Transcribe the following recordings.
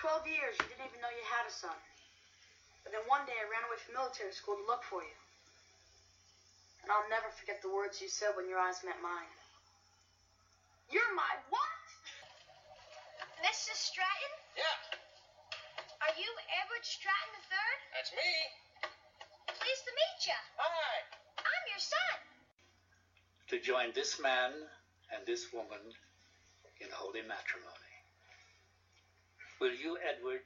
12 years, you didn't even know you had a son. But then one day I ran away from military school to look for you. And I'll never forget the words you said when your eyes met mine. You're my what? Mrs. Stratton? Yeah, Are you Edward Stratton III? that's me. Pleased to meet you. Hi. I'm your son. to join this man and this woman in holy matrimony. Will you, Edward,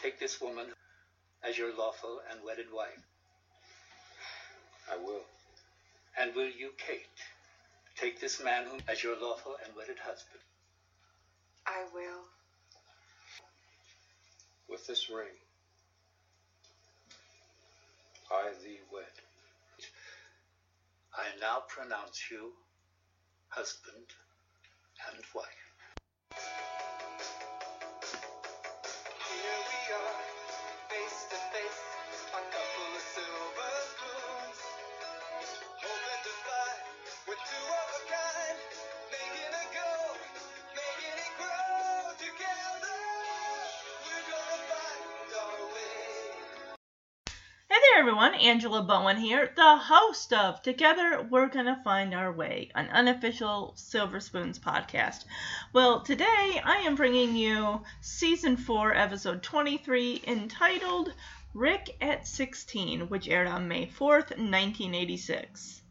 take this woman as your lawful and wedded wife? I will. And will you, Kate, take this man whom as your lawful and wedded husband? I will. With this ring, I thee wed. I now pronounce you husband and wife. Here Everyone. Angela Bowen here, the host of Together We're Gonna Find Our Way, an unofficial Silver Spoons podcast. Well, today I am bringing you season 4, episode 23, entitled Rick at 16, which aired on May 4th, 1986.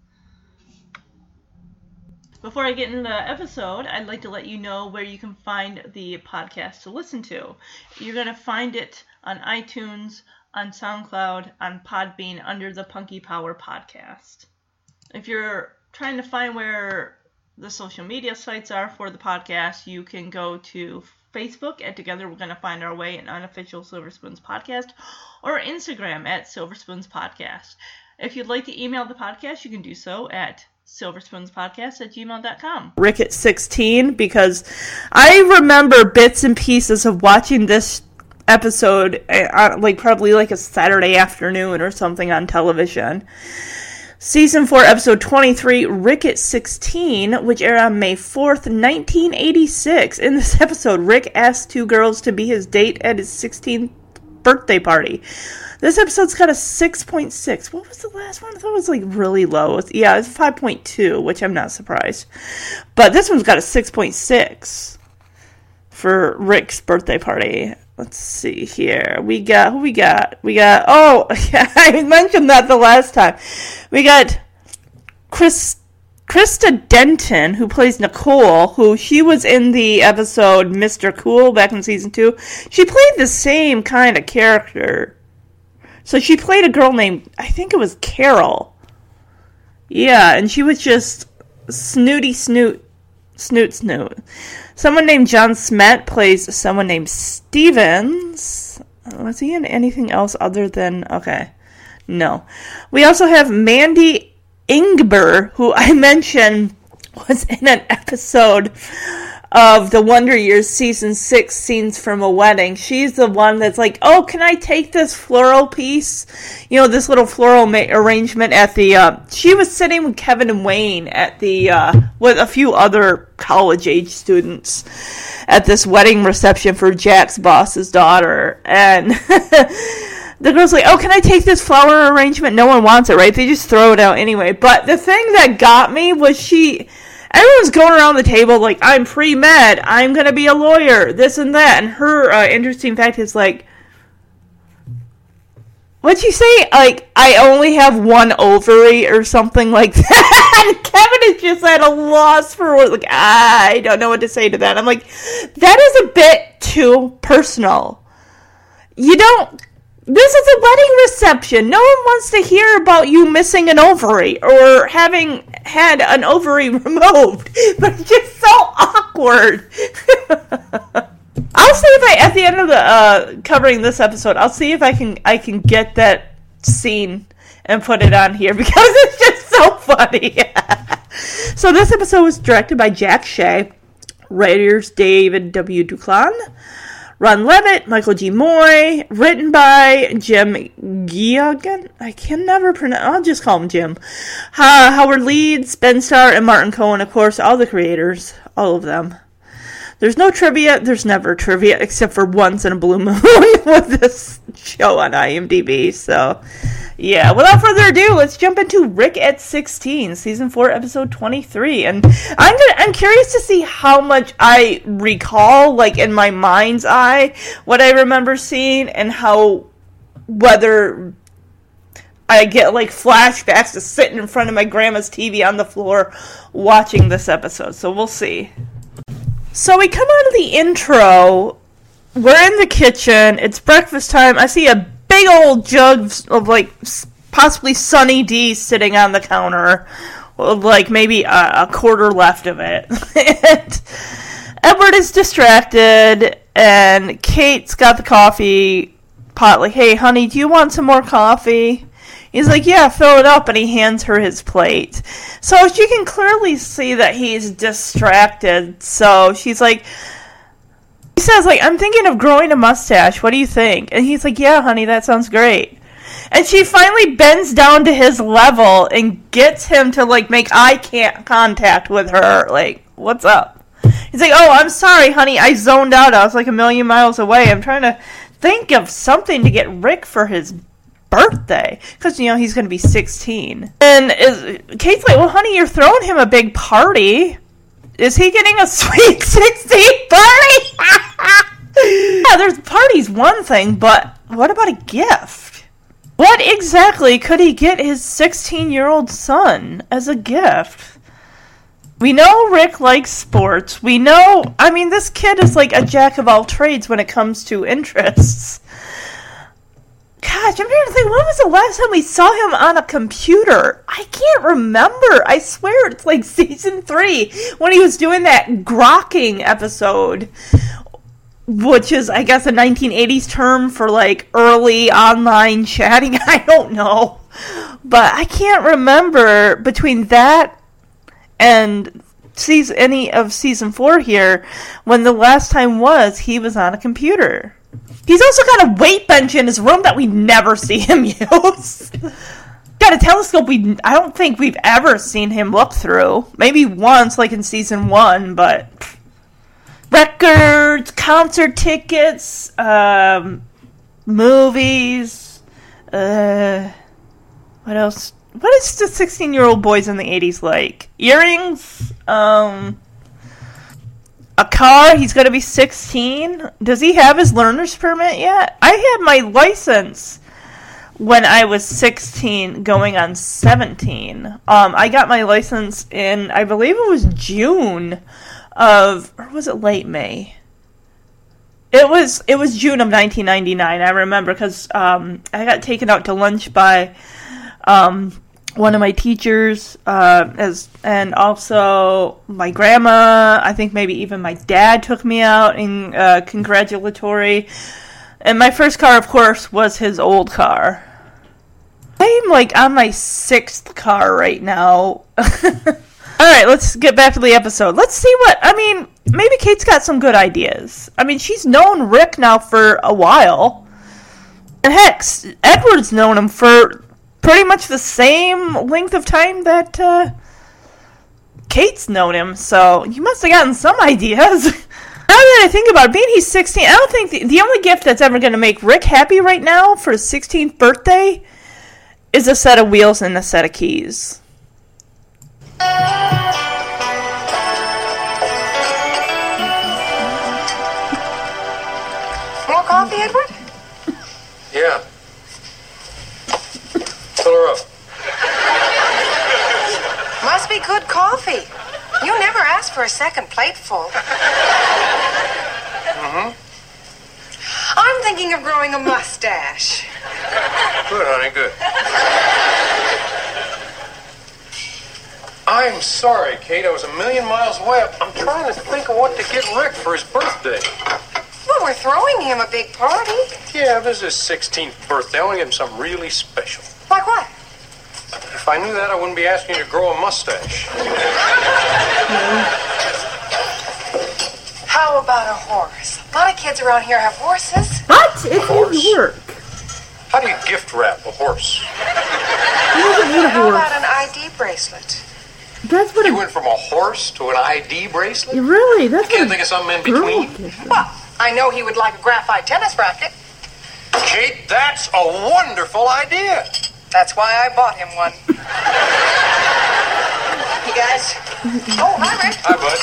Before I get into the episode, I'd like to let you know where you can find the podcast to listen to. You're going to find it on iTunes, on SoundCloud, on Podbean under the Punky Power Podcast. If you're trying to find where the social media sites are for the podcast, you can go to Facebook at Together We're Gonna Find Our Way, an unofficial Silver Spoons podcast, or Instagram at Silver Spoons Podcast. If you'd like to email the podcast, you can do so at silverspoonspodcast at gmail.com. Rick at 16 because I remember bits and pieces of watching this episode uh, like probably like a Saturday afternoon or something on television. Season 4, episode 23, Rick at 16, which aired on May 4th, 1986. In this episode, Rick asks two girls to be his date at his 16th birthday party. This episode's got a 6.6. What was the last one? I thought it was like really low. Yeah, it's 5.2, which I'm not surprised. But this one's got a 6.6 for Rick's birthday party. Let's see here. We got who we got? We got oh yeah, I mentioned that the last time. We got Chris Christa Denton, who plays Nicole, who she was in the episode Mr. Cool back in season two. She played the same kind of character. So she played a girl named I think it was Carol. Yeah, and she was just snooty snoot snoot snoot. Someone named John Smet plays someone named Stevens. Was he in anything else other than okay? No. We also have Mandy Ingber, who I mentioned was in an episode of the Wonder Years season six scenes from a wedding. She's the one that's like, "Oh, can I take this floral piece? You know, this little floral ma- arrangement at the." Uh, she was sitting with Kevin and Wayne at the uh, with a few other college age students at this wedding reception for Jack's boss's daughter, and. The girl's like, "Oh, can I take this flower arrangement?" No one wants it, right? They just throw it out anyway. But the thing that got me was she everyone's going around the table like I'm pre med, I'm gonna be a lawyer, this and that. And her uh, interesting fact is like, what'd she say? Like I only have one ovary or something like that. Kevin is just at a loss for words. Like I don't know what to say to that. I'm like, that is a bit too personal. You don't. This is a wedding reception. No one wants to hear about you missing an ovary or having had an ovary removed. But it's just so awkward. I'll see if I, at the end of the uh, covering this episode, I'll see if I can I can get that scene and put it on here because it's just so funny. so this episode was directed by Jack Shea, writers David W. Duclon. Ron Leavitt, Michael G. Moye, written by Jim Geoghegan. I can never pronounce. I'll just call him Jim. Ha- Howard Leeds, Ben Starr, and Martin Cohan. Of course, all the creators, all of them. There's no trivia. There's never trivia except for once in a blue moon with this show on IMDb. So, yeah. Without further ado, let's jump into Rick at 16, season four, episode 23. And I'm gonna, I'm curious to see how much I recall, like in my mind's eye, what I remember seeing, and how whether I get like flashbacks to sitting in front of my grandma's TV on the floor watching this episode. So we'll see. So we come out of the intro. We're in the kitchen. It's breakfast time. I see a big old jug of like possibly Sunny D sitting on the counter, with like maybe a, a quarter left of it. and Edward is distracted, and Kate's got the coffee pot. Like, hey, honey, do you want some more coffee? He's like, yeah, fill it up, and he hands her his plate. So she can clearly see that he's distracted. So she's like, he says, like, I'm thinking of growing a mustache. What do you think? And he's like, yeah, honey, that sounds great. And she finally bends down to his level and gets him to like make eye contact with her. Like, what's up? He's like, oh, I'm sorry, honey. I zoned out. I was like a million miles away. I'm trying to think of something to get Rick for his birthday. Because you know he's going to be 16 and is, kate's like well honey you're throwing him a big party. Is he getting a sweet 16 party? Yeah there's parties one thing but what about a gift? What exactly could he get his 16 year old son as a gift? We know Rick likes sports. We know, I mean, this kid is like a jack of all trades when it comes to interests. Gosh, I'm trying to think. When was the last time we saw him on a computer? I can't remember. I swear it's like season three when he was doing that grokking episode, which is, I guess, a 1980s term for like early online chatting. I don't know. But I can't remember between that and season, any of season four here when the last time was he was on a computer. He's also got a weight bench in his room that we never see him use. got a telescope we I don't think we've ever seen him look through. Maybe once, like in season one, but records, concert tickets, um, movies. Uh, what else? What is the sixteen-year-old boys in the eighties like? Earrings. Um, a car. He's going to be 16. Does he have his learner's permit yet? I had my license when I was 16, going on 17. Um, I got my license in, I believe it was June of, or was it late May? It was it was June of 1999. I remember because um, I got taken out to lunch by um, one of my teachers, uh, as and also my grandma. I think maybe even my dad took me out in uh, congratulatory. And my first car, of course, was his old car. I'm like on my sixth car right now. All right, let's get back to the episode. Let's see what I mean. Maybe Kate's got some good ideas. I mean, she's known Rick now for a while. And heck, Edward's known him for pretty much the same length of time that uh, Kate's known him, so you must have gotten some ideas. now that I think about it, being he's 16, I don't think the, the only gift that's ever going to make Rick happy right now for his 16th birthday is a set of wheels and a set of keys. Asked for a second plateful. Mm-hmm. I'm thinking of growing a mustache. Good, honey, good. I'm sorry, Kate. I was a million miles away. I'm trying to think of what to get Rick for his birthday. Well, we're throwing him a big party. Yeah, this is his 16th birthday. I want to get him something really special. Like what? If I knew that, I wouldn't be asking you to grow a mustache. How about a horse? A lot of kids around here have horses. What? It's Horse? his work. How do you gift wrap a horse? He doesn't need a How horse. about an ID bracelet? That's what You a went from a horse to an ID bracelet? really. That's Can't what think of something in between? Well, I know he would like a graphite tennis racket. Kate, that's a wonderful idea. That's why I bought him one. you guys? Oh, hi, Rick. Hi, bud.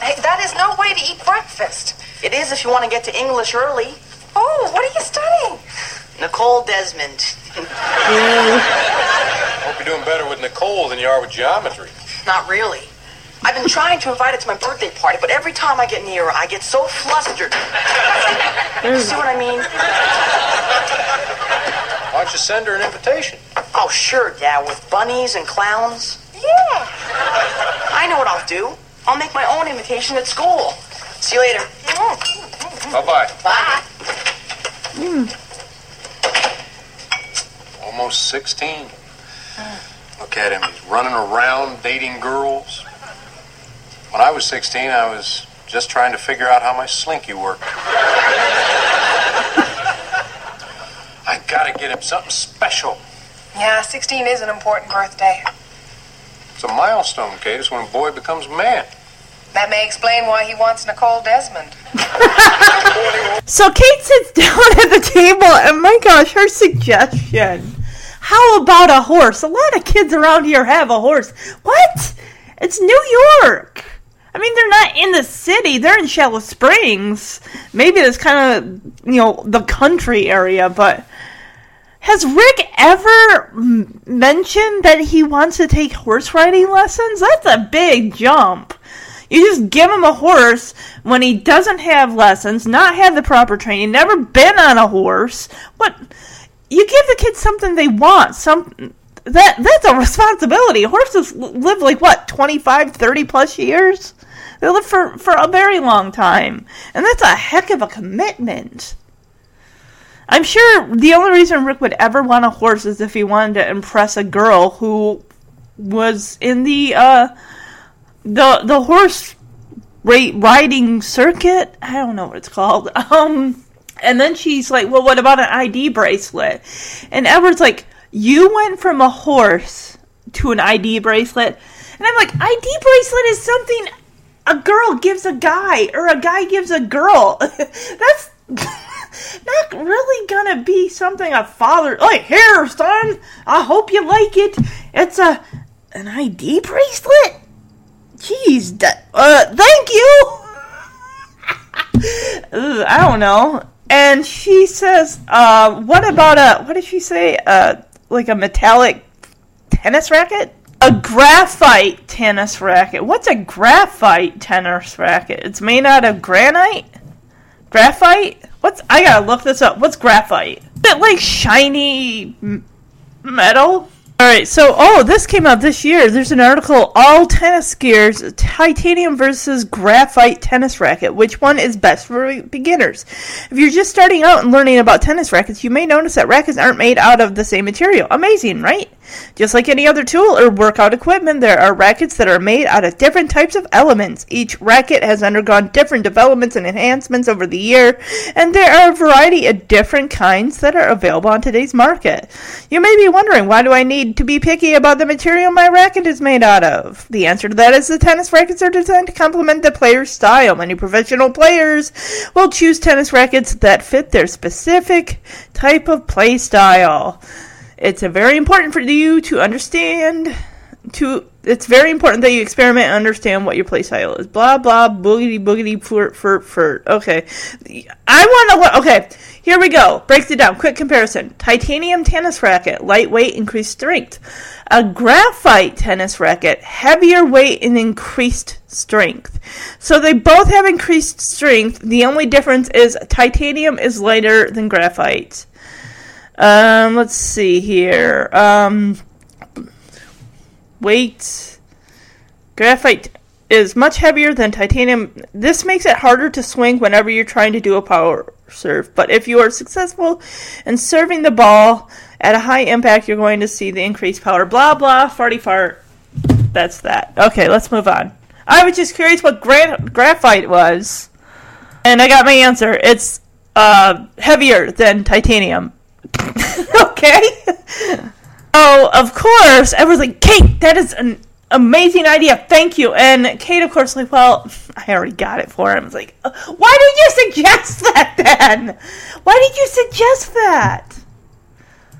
Hey, that is no way to eat breakfast. It is if you want to get to English early. Oh, what are you studying? Nicole Desmond. Hope you're doing better with Nicole than you are with geometry. Not really. I've been trying to invite it to my birthday party, but every time I get near her, I get so flustered. You see what I mean? Why don't you send her an invitation? Oh, sure, Dad, with bunnies and clowns. Yeah. I know what I'll do. I'll make my own invitation at school. See you later. Bye-bye. Bye. Hmm. Almost 16. Look at him. He's running around dating girls. When I was 16, I was just trying to figure out how my slinky worked. I gotta get him something special. Yeah, 16 is an important birthday. It's a milestone, Kate. It's when a boy becomes a man. That may explain why he wants Nicole Desmond. So Kate sits down at the table, and my gosh, her suggestion. How about a horse? A lot of kids around here have a horse. What? It's New York. I mean, they're not in the city. They're in Shallow Springs. Maybe it's kind of, you know, the country area, but has Rick ever mentioned that he wants to take horse riding lessons? That's a big jump. You just give him a horse when he doesn't have lessons, not have the proper training, never been on a horse. What? You give the kids something they want. Some that that's a responsibility. Horses live like what, 25, 30 plus years? They live for for a very long time. And that's a heck of a commitment. I'm sure the only reason Rick would ever want a horse is if he wanted to impress a girl who was in the uh the the horse riding circuit. I don't know what it's called. Um, and then she's like, "Well, what about an ID bracelet?" And Edward's like, "You went from a horse to an ID bracelet," and I'm like, "ID bracelet is something a girl gives a guy, or a guy gives a girl. That's." Not really gonna be something a father like here, son. I hope you like it. It's a an ID bracelet. Jeez, uh, thank you. I don't know. And she says, uh, what about a, what did she say? Uh, like a metallic tennis racket? A graphite tennis racket. What's a graphite tennis racket? It's made out of granite? Graphite? What's, I gotta look this up. What's graphite? Is it like shiny m- metal? Alright, so, oh, this came out this year. There's an article, All Tennis Gears, Titanium versus Graphite Tennis Racket. Which one is best for beginners? If you're just starting out and learning about tennis rackets, you may notice that rackets aren't made out of the same material. Amazing, right? Just like any other tool or workout equipment, there are rackets that are made out of different types of elements. Each racket has undergone different developments and enhancements over the year, and there are a variety of different kinds that are available on today's market. You may be wondering, why do I need to be picky about the material my racket is made out of? The answer to that is the tennis rackets are designed to complement the player's style. Many professional players will choose tennis rackets that fit their specific type of play style. It's very important for you to understand to it's very important that you experiment and understand what your play style is. Blah blah boogity boogity flirt flirt flirt. Okay. I wanna what okay, here we go. Breaks it down. Quick comparison. Titanium tennis racket, lightweight, increased strength. A graphite tennis racket, heavier weight and increased strength. So they both have increased strength. The only difference is titanium is lighter than graphite. Um, let's see here. Um, weight. Graphite is much heavier than titanium. This makes it harder to swing whenever you're trying to do a power serve. But if you are successful in serving the ball at a high impact, you're going to see the increased power. Blah blah, farty fart. That's that. Okay, let's move on. I was just curious what gra- graphite was, and I got my answer. It's uh, heavier than titanium. okay. Oh, of course. Everyone's like, Kate, that is an amazing idea. Thank you. And Kate, of course, like, well, I already got it for him. It's like, "Uh, why did you suggest that then? Why did you suggest that?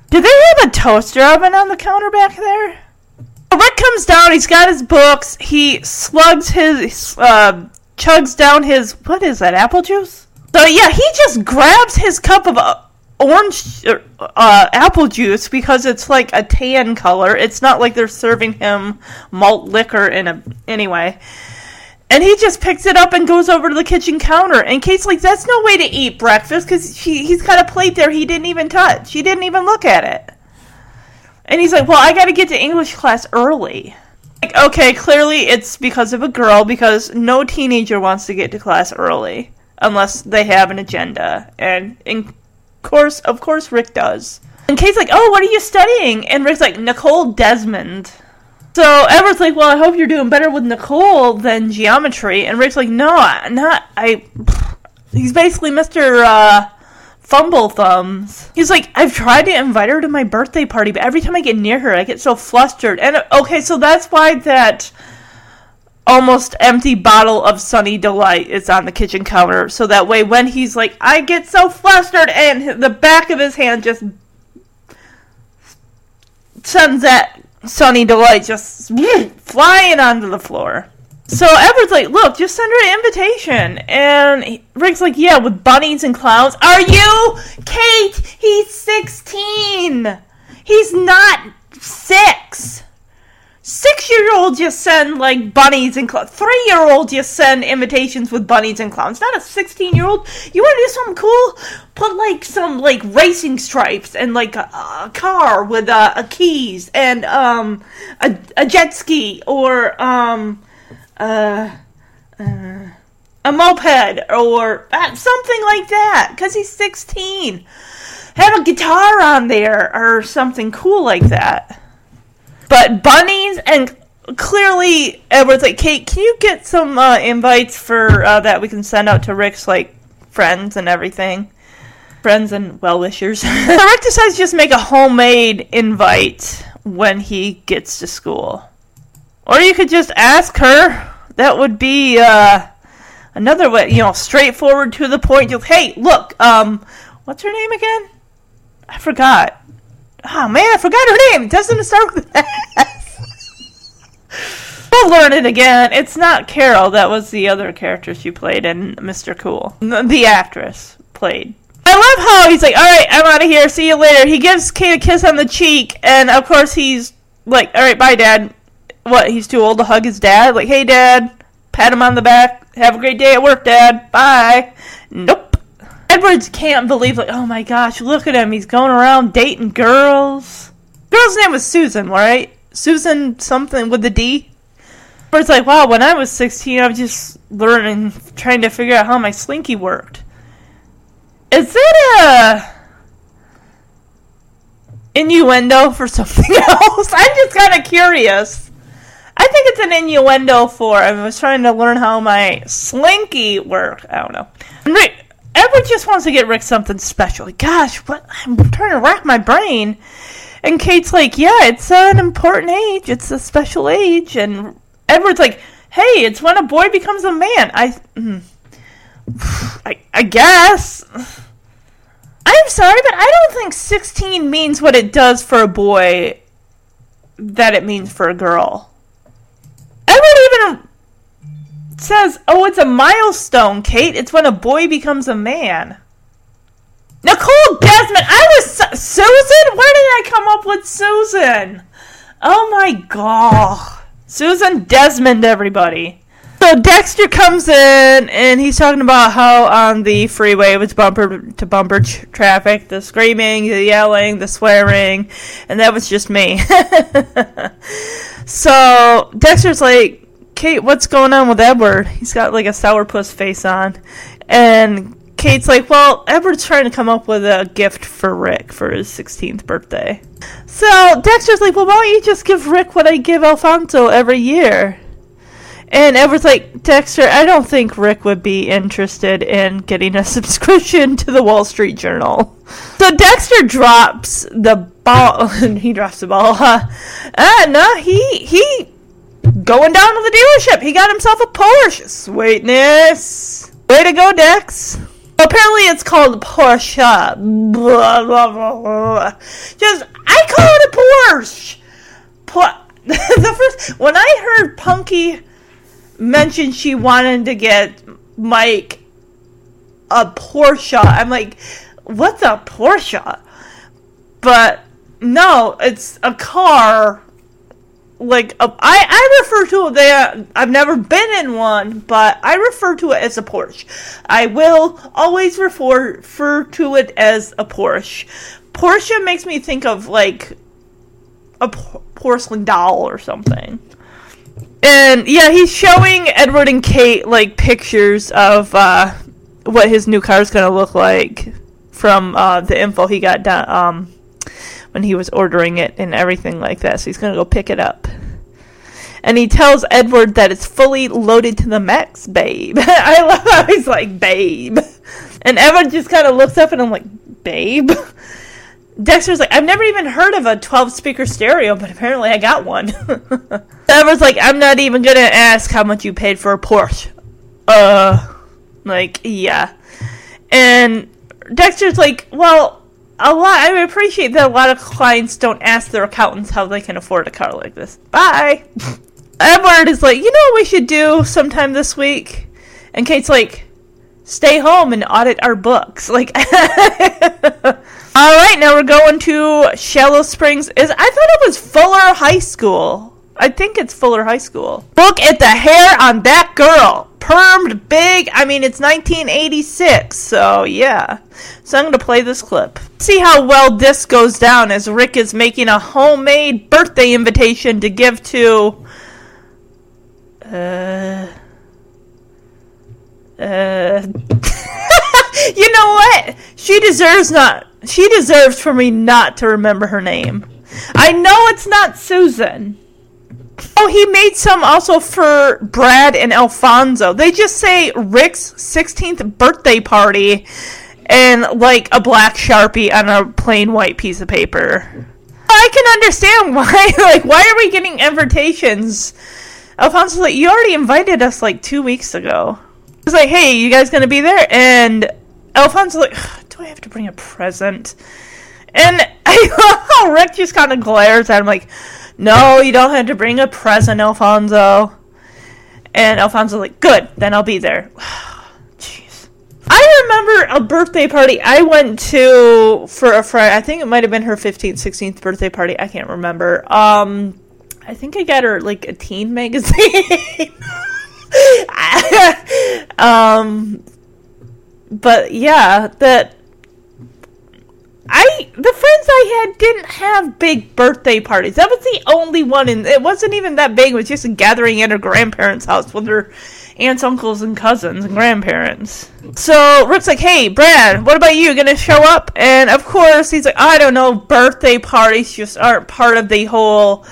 Do they have a toaster oven on the counter back there? Rick comes down. He's got his books. He slugs his, uh, chugs down his what is that? Apple juice. So yeah, he just grabs his cup of uh, orange uh, apple juice because it's like a tan color. It's not like they're serving him malt liquor in a anyway. And he just picks it up and goes over to the kitchen counter. And Kate's like, "That's no way to eat breakfast because he's got a plate there he didn't even touch. He didn't even look at it." And he's like, "Well, I got to get to English class early." Like, okay, clearly it's because of a girl because no teenager wants to get to class early unless they have an agenda. And in course, of course, Rick does. And Kate's like, "Oh, what are you studying?" And Rick's like, "Nicole Desmond." So Edward's like, "Well, I hope you're doing better with Nicole than geometry." And Rick's like, "No, not I." He's basically Mister uh, Fumble Thumbs. He's like, "I've tried to invite her to my birthday party, but every time I get near her, I get so flustered." And okay, so that's why that almost empty bottle of Sunny Delight is on the kitchen counter. So that way, when he's like, I get so flustered, and the back of his hand just sends that Sunny Delight just flying onto the floor. So Edward's like, look, just send her an invitation. And Rick's like, yeah, with bunnies and clowns. Are you? Kate, he's 16. He's not six. Six year old you send like bunnies and clowns. Three year old you send invitations with bunnies and clowns. Not a sixteen year old. You want to do something cool? Put like some like racing stripes and like a, a car with uh, a keys and um a, a jet ski or um uh, uh a moped or uh, something like that because he's sixteen. Have a guitar on there or something cool like that. But bunnies and clearly Edward's like, Kate, can you get some uh, invites for uh, that we can send out to Rick's like friends and everything, friends and well wishers. Rick decides to just make a homemade invite when he gets to school, or you could just ask her. That would be uh, another way, you know, straightforward to the point. Just, hey, look, um, what's her name again? I forgot. Oh man, I forgot her name. Doesn't start with S? We'll learn it again. It's not Carol. That was the other character she played in Mr. Cool. The actress played. I love how he's like, all right, I'm out of here. See you later. He gives Kate a kiss on the cheek, and of course he's like, all right, bye, Dad. What? He's too old to hug his dad. Like, hey, Dad. Pat him on the back. Have a great day at work, Dad. Bye. Nope. Edwards can't believe, like, oh my gosh, look at him. He's going around dating girls. Girl's name was Susan, right? Susan something with the D. Edward's like, wow, when I was 16, I was just learning, trying to figure out how my slinky worked. Is that a innuendo for something else? I'm just kind of curious. I think it's an innuendo for I was trying to learn how my slinky worked. I don't know. Edward just wants to get Rick something special. Gosh, what? I'm trying to rack my brain. And Kate's like, yeah, it's an important age. It's a special age. And Edward's like, hey, it's when a boy becomes a man. I, mm, I, I guess. I'm sorry, but I don't think 16 means what it does for a boy that it means for a girl. Edward even says, "Oh, it's a milestone, Kate. It's when a boy becomes a man." Nicole Desmond. I was Su- Susan. Where did I come up with Susan? Oh my god, Susan Desmond, everybody. So Dexter comes in and he's talking about how on the freeway it was bumper to bumper tr- traffic, the screaming, the yelling, the swearing, and that was just me. so Dexter's like, Kate, what's going on with Edward? He's got like a sourpuss face on. And Kate's like, well, Edward's trying to come up with a gift for Rick for his 16th birthday. So Dexter's like, well, why don't you just give Rick what I give Alfonso every year? And Edward's like, Dexter, I don't think Rick would be interested in getting a subscription to the Wall Street Journal. So Dexter drops the ball. he drops the ball. Huh? Uh, no, he he going down to the dealership. He got himself a Porsche. Sweetness. Way to go, Dex. Apparently, it's called Porsche. Blah, blah, blah, blah. Just, I call it a Porsche. Po- the first when I heard Punky mention she wanted to get Mike a Porsche, I'm like, what's a Porsche? But no, it's a car. Like a, I, I refer to it there. I've never been in one, but I refer to it as a Porsche. I will always refer refer to it as a Porsche. Porsche makes me think of like a por- porcelain doll or something. And yeah, he's showing Edward and Kate like pictures of uh, what his new car is gonna look like from uh, the info he got done um, when he was ordering it and everything like that. So he's gonna go pick it up. And he tells Edward that it's fully loaded to the max, babe. I love how he's like, babe. And Edward just kind of looks up and I'm like, babe? Dexter's like, I've never even heard of a 12 speaker stereo, but apparently I got one. Edward's like, I'm not even gonna ask how much you paid for a Porsche. Uh, like, yeah. And Dexter's like, well, a lot, I appreciate that a lot of clients don't ask their accountants how they can afford a car like this. Bye. Edward is like, you know what we should do sometime this week? And Kate's like, stay home and audit our books. Like, all right, now we're going to Shallow Springs. Is I thought it was Fuller High School. I think it's Fuller High School. Look at the hair on that girl. Permed big. I mean, it's 1986, so yeah. So I'm going to play this clip. See how well this goes down as Rick is making a homemade birthday invitation to give to. Uh. Uh. you know what? She deserves not. She deserves for me not to remember her name. I know it's not Susan. Oh, he made some also for Brad and Alfonso. They just say Rick's 16th birthday party and like a black sharpie on a plain white piece of paper. I can understand why. Like, why are we getting invitations? Alfonso's like, you already invited us like two weeks ago. He's like, hey, you guys gonna be there? And Alfonso's like, do I have to bring a present? And I love how Rick just kind of glares at him like, no, you don't have to bring a present, Alfonso. And Alfonso's like, good, then I'll be there. Jeez. I remember a birthday party I went to for a friend. I think it might have been her 15th, 16th birthday party. I can't remember. Um, I think I got her like a teen magazine. um, but yeah, that I the friends I had didn't have big birthday parties. That was the only one, and it wasn't even that big. It was just a gathering at her grandparents' house with her aunts, uncles, and cousins and grandparents. So Rick's like, "Hey, Brad, what about you? Gonna show up?" And of course, he's like, "I don't know. Birthday parties just aren't part of the whole."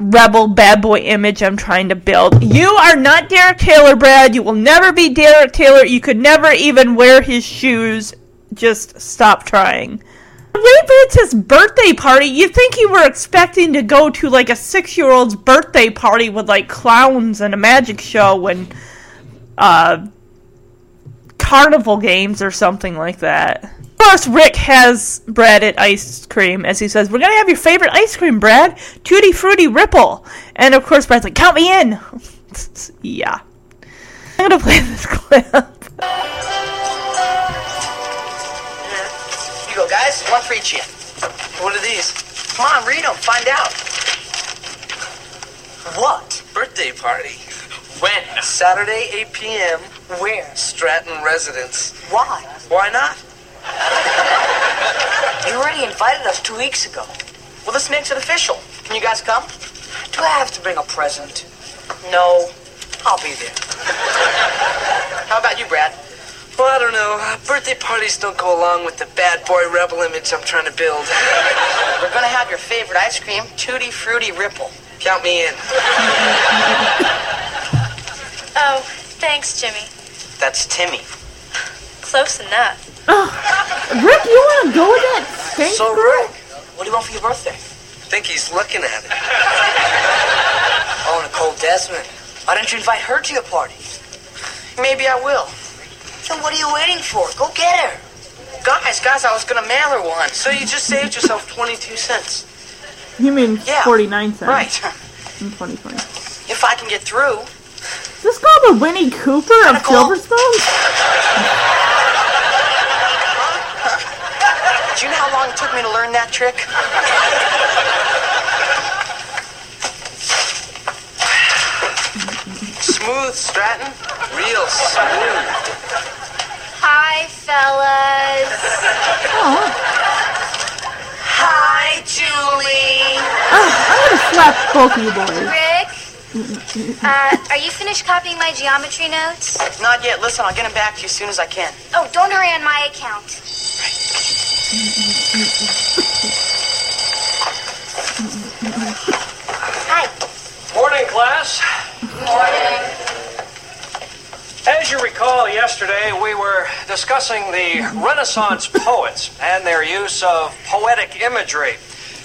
rebel bad boy image I'm trying to build. You are not Derek Taylor, Brad. You will never be Derek Taylor. You could never even wear his shoes. Just stop trying. It's his birthday party. You think you were expecting to go to like a six year old's birthday party with like clowns and a magic show and uh, carnival games or something like that. Of course, Rick has Brad at ice cream as he says, We're going to have your favorite ice cream, Brad. Tutti Frutti Ripple. And of course, Brad's like, Count me in. yeah. I'm going to play this clip. Guys. One for each of you. What are these? Come on, read them. Find out. What? Birthday party. When? Saturday, 8 p.m. Where? Stratton Residence. Why? Why not? You already invited us two weeks ago. Well, this makes it official. Can you guys come? Do I have to bring a present? No. I'll be there. How about you, Brad? Well, I don't know. Birthday parties don't go along with the bad boy rebel image I'm trying to build. We're gonna have your favorite ice cream, Tutti Frutti Ripple. Count me in. Oh, thanks, Jimmy. That's Timmy. Close enough. Oh, Rick, you want to go with that stank So, girl? Rick, What do you want for your birthday? I think he's looking at it. Oh, and of Nicole Desmond. Why don't you invite her to your party? Maybe I will. Then what are you waiting for? Go get her. Guys, guys, I was gonna mail her one. So you just saved yourself 22 cents. You mean Yeah. 49 cents Right. in 2020. If I can get through. Is this called the Winnie Cooper of Nicole? Silverstone? Do you know how long it took me to learn that trick? smooth, Stratton. Real smooth. Hi, fellas. Hi, Julie. Oh, I'm gonna slap both of you boys. Rick, uh, are you finished copying my geometry notes? Not yet. Listen, I'll get them back to you as soon as I can. Oh, don't hurry on my account. Hi. Morning, class. As you recall, yesterday we were discussing the Renaissance poets and their use of poetic imagery.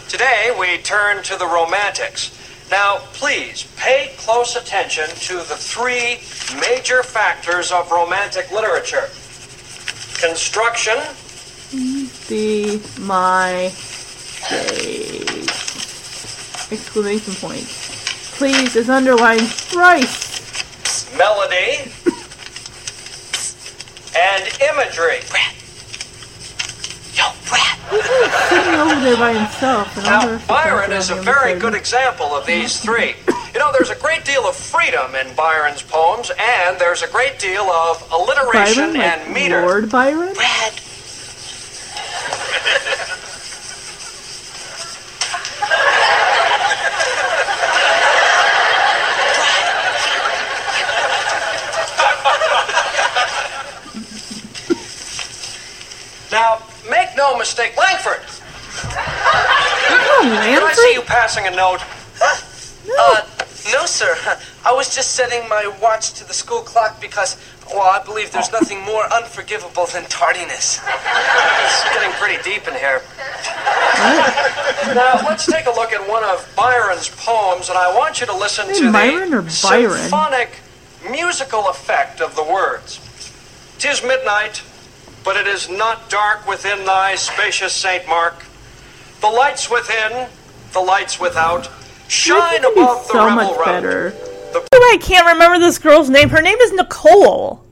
Today we turn to the Romantics. Now, please pay close attention to the three major factors of Romantic literature construction, Be my face. Exclamation point. Please is underlined thrice. melody, and imagery. He's sitting over there by himself. And Now, Byron is a very good example of these three. You know, there's a great deal of freedom in Byron's poems, and there's a great deal of alliteration Byron, and like meter. Lord Byron? Brad. Now, make no mistake, Langford. Oh, Did I see you passing a note? Uh, no, sir. I was just setting my watch to the school clock because, well, I believe there's nothing more unforgivable than tardiness. It's getting pretty deep in here. Now, let's take a look at one of Byron's poems, and I want you to listen Hey, to Byron or the Byron? symphonic musical effect of the words. Tis midnight, but it is not dark within thy spacious St. Mark. The lights within, the lights without, shine This would be above the so rebel much road. better. I can't remember this girl's name. Her name is Nicole,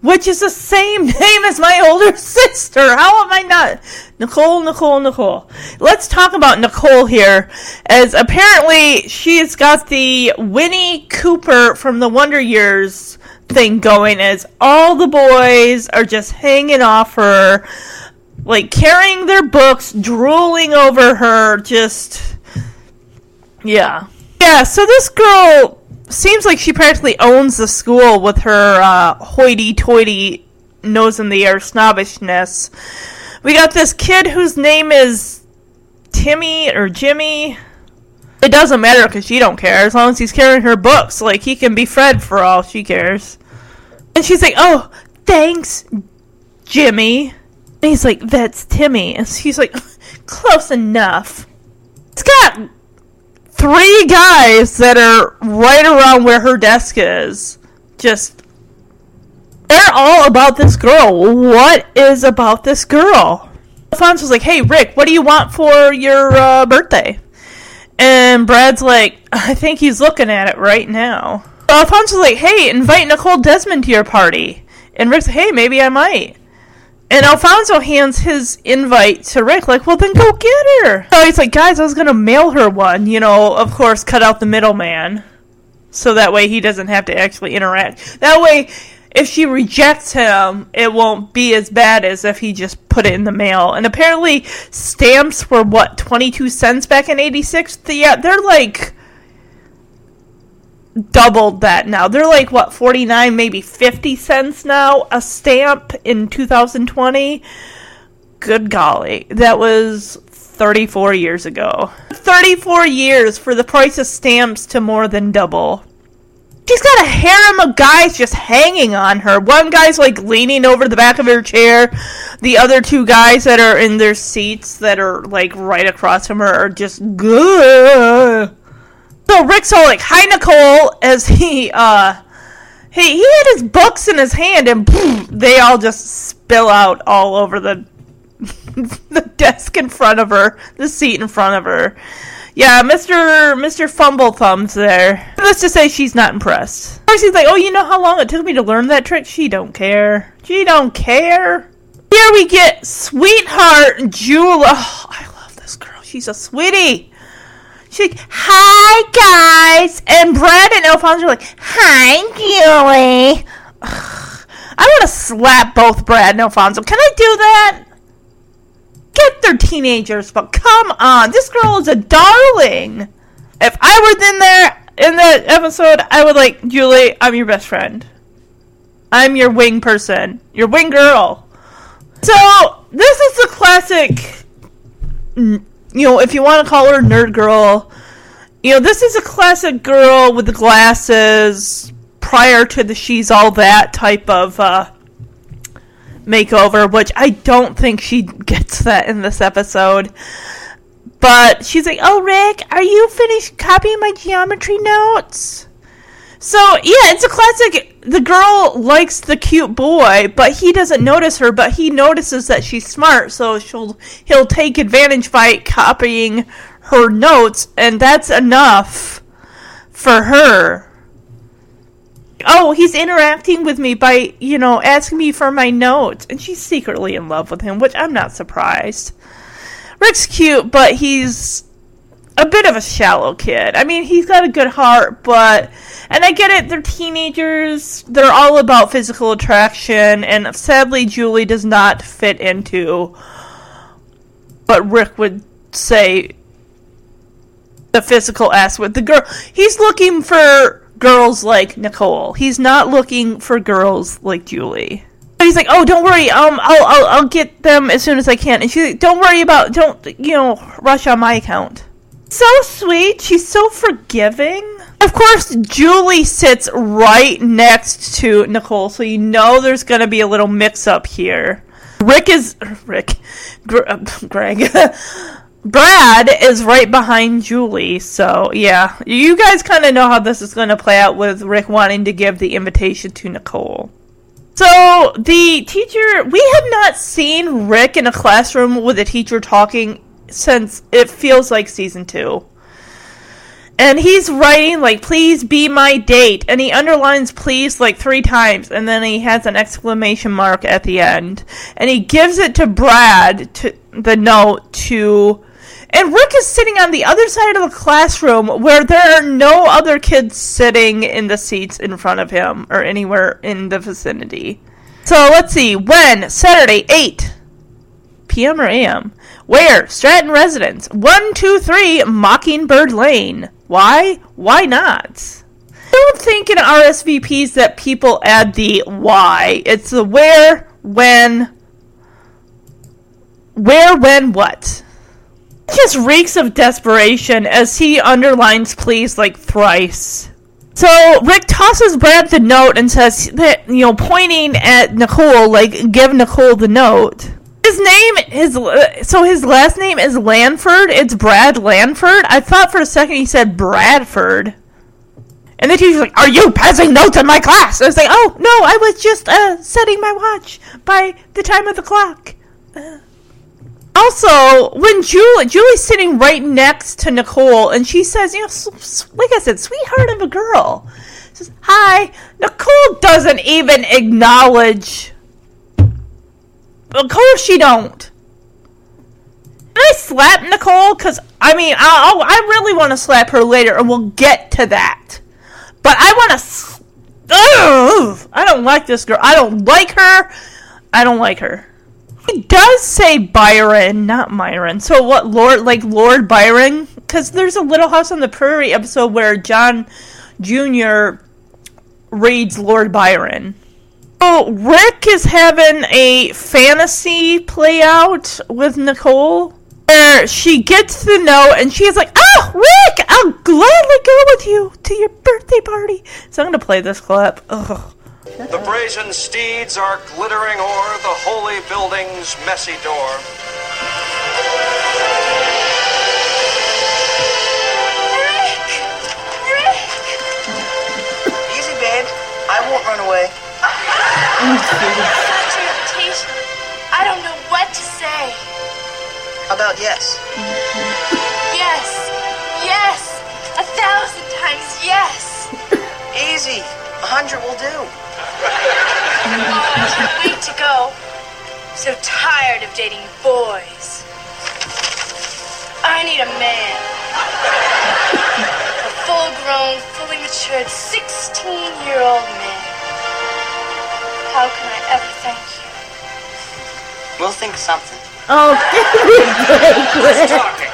which is the same name as my older sister. How am I not? Nicole, Nicole, Nicole. Let's talk about Nicole here, as apparently she's got the Winnie Cooper from the Wonder Years thing going, as all the boys are just hanging off her, like carrying their books, drooling over her, just. Yeah. Yeah, so this girl seems like she practically owns the school with her uh, hoity toity nose in the air snobbishness. We got this kid whose name is Timmy or Jimmy. It doesn't matter because she don't care as long as he's carrying her books. Like he can be Fred for all she cares. And she's like, "Oh, thanks, Jimmy." And he's like, "That's Timmy," and she's like, "Close enough." It's got three guys that are right around where her desk is. Just they're all about this girl. What is about this girl? Alphonse was like, "Hey, Rick, what do you want for your uh, birthday?" And Brad's like, "I think he's looking at it right now." Alphonse was like, "Hey, invite Nicole Desmond to your party." And Rick's like, "Hey, maybe I might." And Alfonso hands his invite to Rick, like, well, then go get her. So he's like, guys, I was going to mail her one. You know, of course, cut out the middleman. So that way he doesn't have to actually interact. That way, if she rejects him, it won't be as bad as if he just put it in the mail. And apparently, stamps were, what, 22 cents back in 86? Yeah, they're like doubled that now. They're like what 49 maybe 50 cents now a stamp in 2020. Good golly. That was 34 years ago. 34 years for the price of stamps to more than double. She's got a harem of guys just hanging on her. One guy's like leaning over the back of her chair. The other two guys that are in their seats that are like right across from her are just good. So Rick's all like, "Hi, Nicole," as he uh, he he had his books in his hand, and boom, they all just spill out all over the the desk in front of her, the seat in front of her. Yeah, Mr. Mr. Fumble Thumbs there. Let's just say she's not impressed. Course, he's like, "Oh, you know how long it took me to learn that trick? She don't care. She don't care." Here we get sweetheart Jewel. Oh, I love this girl. She's a sweetie. She's like, "Hi guys," and Brad and Alfonso are like, "Hi, Julie." I want to slap both Brad and Alfonso. Can I do that? Get their teenagers, but come on, this girl is a darling. If I were in there in that episode, I would like Julie. I'm your best friend. I'm your wing person. Your wing girl. So this is the classic. You know, if you want to call her nerd girl, you know, this is a classic girl with the glasses prior to the she's all that type of uh, makeover, which I don't think she gets that in this episode. But she's like, "Oh, Rick, are you finished copying my geometry notes?" So yeah, it's a classic. The girl likes the cute boy, but he doesn't notice her. But he notices that she's smart, so she'll he'll take advantage by copying her notes, and that's enough for her. Oh, he's interacting with me by you know asking me for my notes, and she's secretly in love with him, which I'm not surprised. Rick's cute, but he's a bit of a shallow kid. I mean, he's got a good heart, but and I get it, they're teenagers. They're all about physical attraction, and sadly Julie does not fit into what Rick would say the physical aspect. With the girl he's looking for girls like Nicole. He's not looking for girls like Julie. He's like, "Oh, don't worry. Um, I'll, I'll I'll get them as soon as I can." And she's like, "Don't worry about. Don't you know? Rush on my account." So sweet. She's so forgiving. Of course, Julie sits right next to Nicole, so you know there's gonna be a little mix-up here. Rick is Rick, Gr- uh, Greg. Brad is right behind Julie, so yeah, you guys kind of know how this is going to play out with Rick wanting to give the invitation to Nicole. So the teacher, we have not seen Rick in a classroom with a teacher talking since it feels like season two. And he's writing like, please be my date. And he underlines please like three times. And then he has an exclamation mark at the end. And he gives it to Brad, to the note to. And Rick is sitting on the other side of the classroom where there are no other kids sitting in the seats in front of him or anywhere in the vicinity. So let's see. When? Saturday, 8 p.m. or a.m. Where? Stratton Residence. 123 Mockingbird Lane. Why? Why not? I don't think in RSVPs that people add the why. It's the where, when, where, when, what. It just reeks of desperation as he underlines please like thrice. So Rick tosses Brad the note and says that you know, pointing at Nicole, like give Nicole the note. His name is so his last name is Lanford. It's Brad Lanford. I thought for a second he said Bradford. And the teacher's like, "Are you passing notes in my class?" I was like, "Oh no, I was just uh, setting my watch by the time of the clock." Uh. Also, when Julie Julie's sitting right next to Nicole, and she says, "You know, like I said, sweetheart of a girl," says, "Hi." Nicole doesn't even acknowledge. Of course, she don't. I slap Nicole? Cause I mean, I I really want to slap her later, and we'll get to that. But I want to. Ugh, I don't like this girl. I don't like her. I don't like her. He does say Byron, not Myron. So what, Lord, like Lord Byron? Because there's a Little House on the Prairie episode where John Jr. reads Lord Byron. Rick is having a fantasy play out with Nicole where she gets the note and she's like, Oh, Rick, I'll gladly go with you to your birthday party. So I'm going to play this clip. Ugh. The brazen steeds are glittering o'er the holy building's messy door. Rick! Rick! Easy, babe. I won't run away don't know what to say. How about yes? Yes, yes, a thousand times yes. Easy. A hundred will do. Oh, I can't wait to go. So tired of dating boys. I need a man. A full grown, fully matured 16 year old man. How can I ever thank you? We'll think of something. Oh, Who's talking?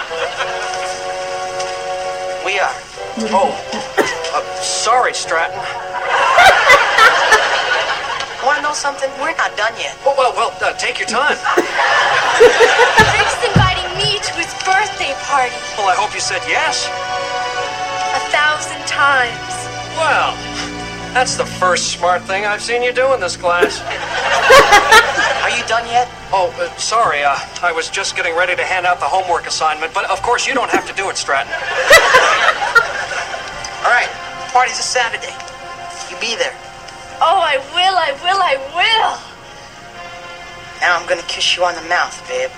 We are. Oh, uh, sorry, Stratton. Want to know something? We're not done yet. Well, well, well uh, take your time. Rick's inviting me to his birthday party Well, I hope you said yes. a thousand times. Well, that's the first smart thing I've seen you do in this class. Are you done yet? Oh, uh, sorry. Uh, I was just getting ready to hand out the homework assignment, but of course you don't have to do it, Stratton. All right. Party's a Saturday. You be there. Oh, I will, I will, I will. Now I'm gonna kiss you on the mouth, babe.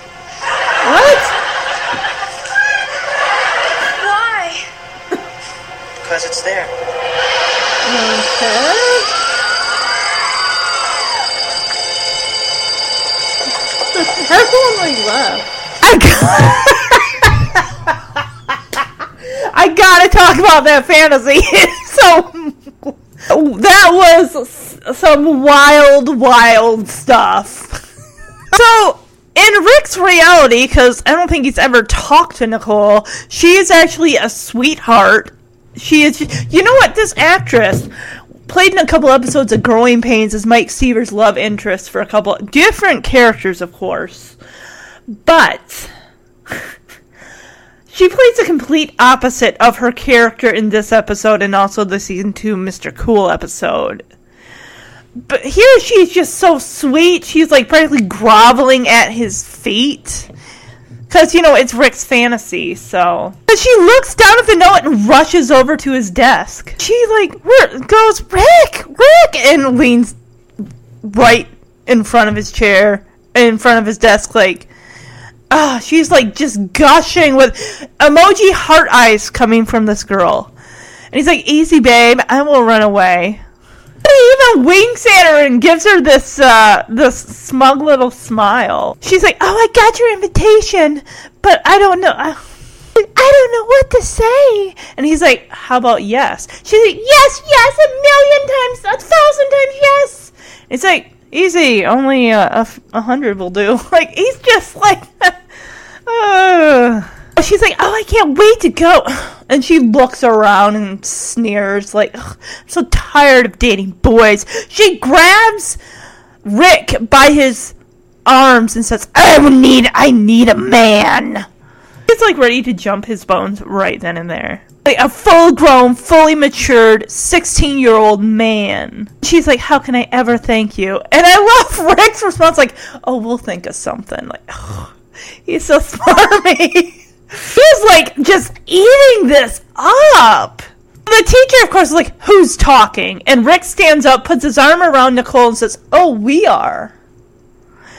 what? Why? Because it's there. Everyone like. I got. I gotta talk about that fantasy. so that was some wild, wild stuff. So in Rick's reality, because I don't think he's ever talked to Nicole, she is actually a sweetheart. She is. You know what? This actress played in a couple episodes of Growing Pains as Mike Seaver's love interest for a couple different characters, of course, but she plays the complete opposite of her character in this episode and also the season two Mr. Cool episode. But here she's just so sweet. She's like practically groveling at his feet. Because, you know, it's Rick's fantasy, so. But she looks down at the note and rushes over to his desk. She, like, goes, Rick! Rick! And leans right in front of his chair, in front of his desk, like, ah, she's, like, just gushing with emoji heart eyes coming from this girl. And he's like, easy, babe, I will run away. He even winks at her and gives her this uh this smug little smile. She's like, "Oh, I got your invitation, but I don't know. I, I don't know what to say." And he's like, "How about yes?" She's like, "Yes, yes, a million times, a thousand times, yes." It's like easy, only a a, f- a hundred will do. Like he's just like, uh. She's like, "Oh, I can't wait to go." And she looks around and sneers like, "Ugh, "I'm so tired of dating boys." She grabs Rick by his arms and says, "I need I need a man." He's like ready to jump his bones right then and there. Like a full-grown, fully matured 16-year-old man. She's like, "How can I ever thank you?" And I love Rick's response like, "Oh, we'll think of something." Like, ugh, he's so smarmy. He's like just eating this up. The teacher, of course, is like, Who's talking? And Rick stands up, puts his arm around Nicole, and says, Oh, we are.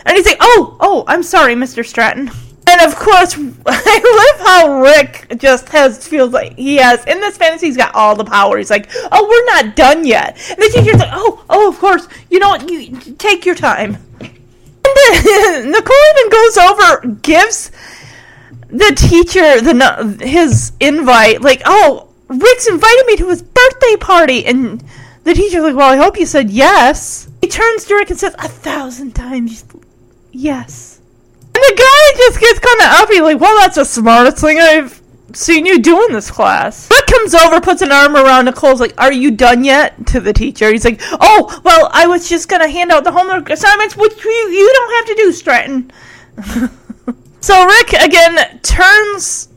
And he's like, Oh, oh, I'm sorry, Mr. Stratton. And of course, I love how Rick just has feels like he has in this fantasy. He's got all the power. He's like, "Oh, we're not done yet." And the teacher's like, "Oh, oh, of course. You know what? You take your time." And then Nicole even goes over, gives the teacher the his invite like oh rick's invited me to his birthday party. And the teacher's like well i hope you said yes. He turns to rick and says a thousand times yes. And the guy just gets kind of uppy like well that's the smartest thing i've seen you do in this class. Rick comes over puts an arm around nicole's like are you done yet? To the teacher. He's like oh well i was just gonna hand out the homework assignments which you, you don't have to do stratton So Rick again turns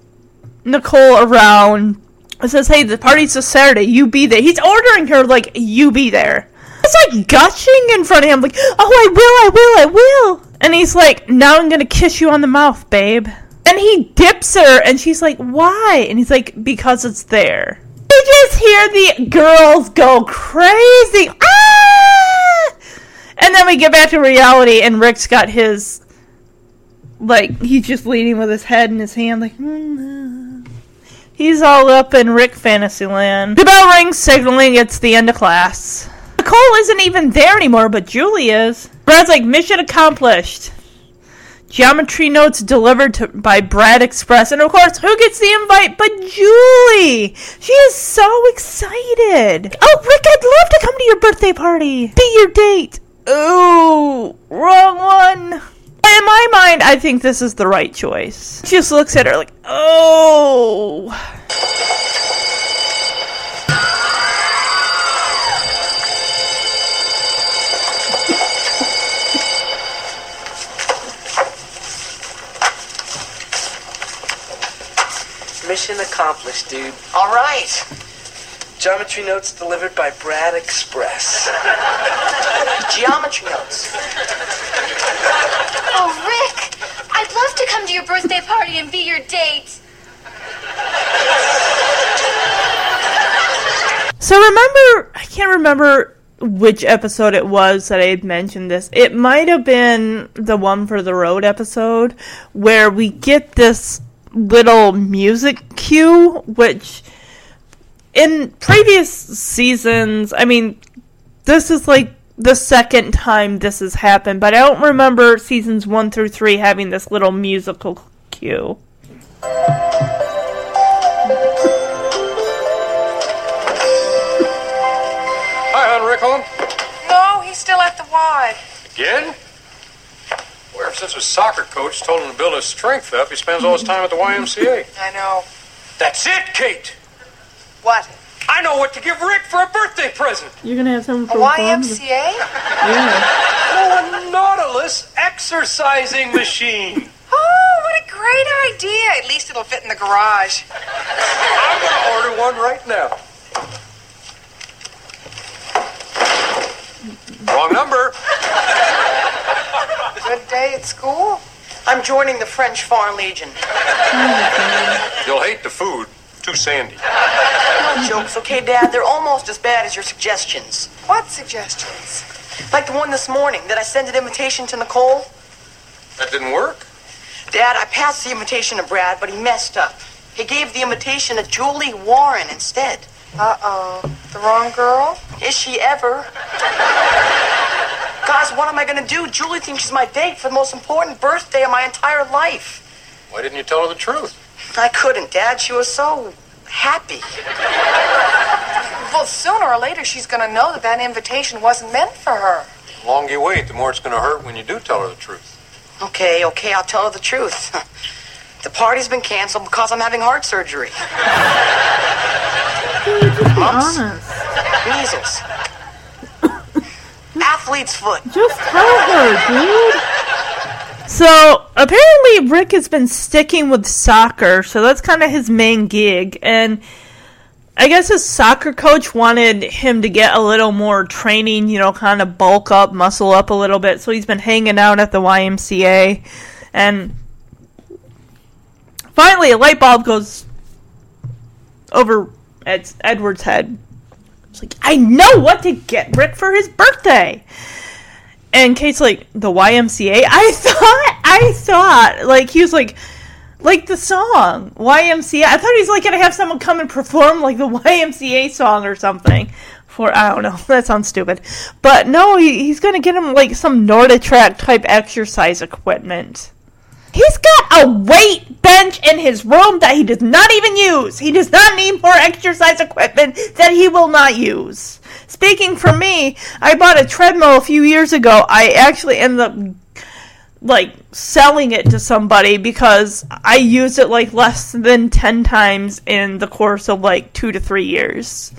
Nicole around and says, Hey, the party's this Saturday, you be there. He's ordering her like you be there. It's like gushing in front of him, like, Oh I will, I will, I will And he's like, Now I'm gonna kiss you on the mouth, babe. And he dips her and she's like, Why? And he's like, Because it's there. You just hear the girls go crazy. Ah! And then we get back to reality, and Rick's got his. Like, he's just leaning with his head in his hand, like. "Mm, uh." He's all up in Rick Fantasyland. The bell rings, signaling it's the end of class. Nicole isn't even there anymore, but Julie is. Brad's like, mission accomplished. Geometry notes delivered to, by Brad Express. And of course, who gets the invite but Julie? She is so excited. Oh, Rick, I'd love to come to your birthday party. Be your date. Ooh, wrong one. In my mind, I think this is the right choice. She just looks at her like, oh. Mission accomplished, dude. All right. Geometry notes delivered by Brad Express. Geometry notes. Oh, Rick! I'd love to come to your birthday party and be your date. So remember, I can't remember which episode it was that I had mentioned this. It might have been the one for the road episode where we get this little music cue, which in previous seasons, I mean, this is like the second time this has happened, but I don't remember seasons one through three having this little musical cue. Hi, hon, Rick? No, he's still at the Y. Again? Where, since his soccer coach told him to build his strength up, he spends all his time at the YMCA. I know. That's it, Kate. What? I know what to give Rick for a birthday present. You're gonna have someone A YMCA? Yeah. Oh, a Nautilus exercising machine. Oh, what a great idea. At least it'll fit in the garage. I'm gonna order one right now. Wrong number. Good day at school? I'm joining the French Foreign Legion. You'll hate the food. Too sandy. No jokes, okay, Dad? They're almost as bad as your suggestions. What suggestions? Like the one this morning that I sent an invitation to Nicole. That didn't work? Dad, I passed the invitation to Brad, but he messed up. He gave the invitation to Julie Warren instead. Uh-oh. The wrong girl? Is she ever? Guys, what am I gonna do? Julie thinks she's my date for the most important birthday of my entire life. Why didn't you tell her the truth? I couldn't, Dad. She was so happy. Well, sooner or later, she's gonna know that that invitation wasn't meant for her. The longer you wait, the more it's going to hurt when you do tell her the truth. Okay, okay, I'll tell her the truth. The party's been canceled because I'm having heart surgery. Mumps, measles, athlete's foot. Just tell her, dude. So apparently Rick has been sticking with soccer, so that's kind of his main gig, and I guess his soccer coach wanted him to get a little more training, you know, kind of bulk up, muscle up a little bit. So he's been hanging out at the YMCA, and finally a light bulb goes over Ed- Edward's head. It's like I know what to get Rick for his birthday. And Kate's like, the YMCA? I thought, I thought, like, he was like, like the song, YMCA. I thought he was like gonna have someone come and perform like the YMCA song or something. For, I don't know, that sounds stupid. But no, he, he's gonna get him like some NordicTrack type exercise equipment. He's got a weight bench in his room that he does not even use. He does not need more exercise equipment that he will not use. Speaking for me, I bought a treadmill a few years ago. I actually ended up like selling it to somebody because I used it like less than 10 times in the course of like 2 to 3 years.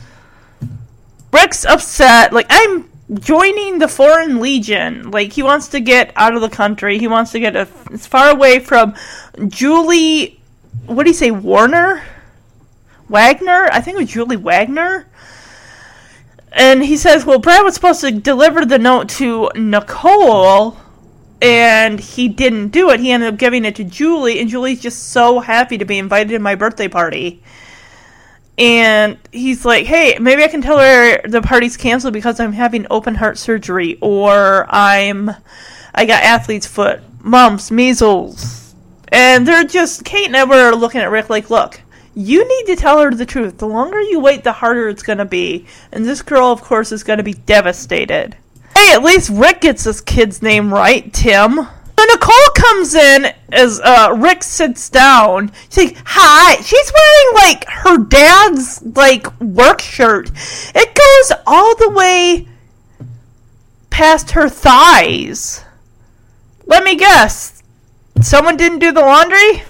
Rick's upset. Like I'm joining the Foreign Legion. Like he wants to get out of the country. He wants to get a, as far away from Julie. What do you say, Warner? Wagner? I think it was Julie Wagner. And he says, "Well, Brad was supposed to deliver the note to Nicole." And he didn't do it. He ended up giving it to Julie, and Julie's just so happy to be invited to my birthday party. and he's like, "Hey, maybe I can tell her the party's canceled because I'm having open heart surgery, or I'm, I got athlete's foot, mumps, measles," and they're just Kate and Edward are looking at Rick like, "Look, you need to tell her the truth. The longer you wait, the harder it's gonna be, and this girl, of course, is gonna be devastated." Hey, at least Rick gets this kid's name right, Tim. So Nicole comes in as uh, Rick sits down. She's like, "Hi." She's wearing like her dad's like work shirt. It goes all the way past her thighs. Let me guess. Someone didn't do the laundry.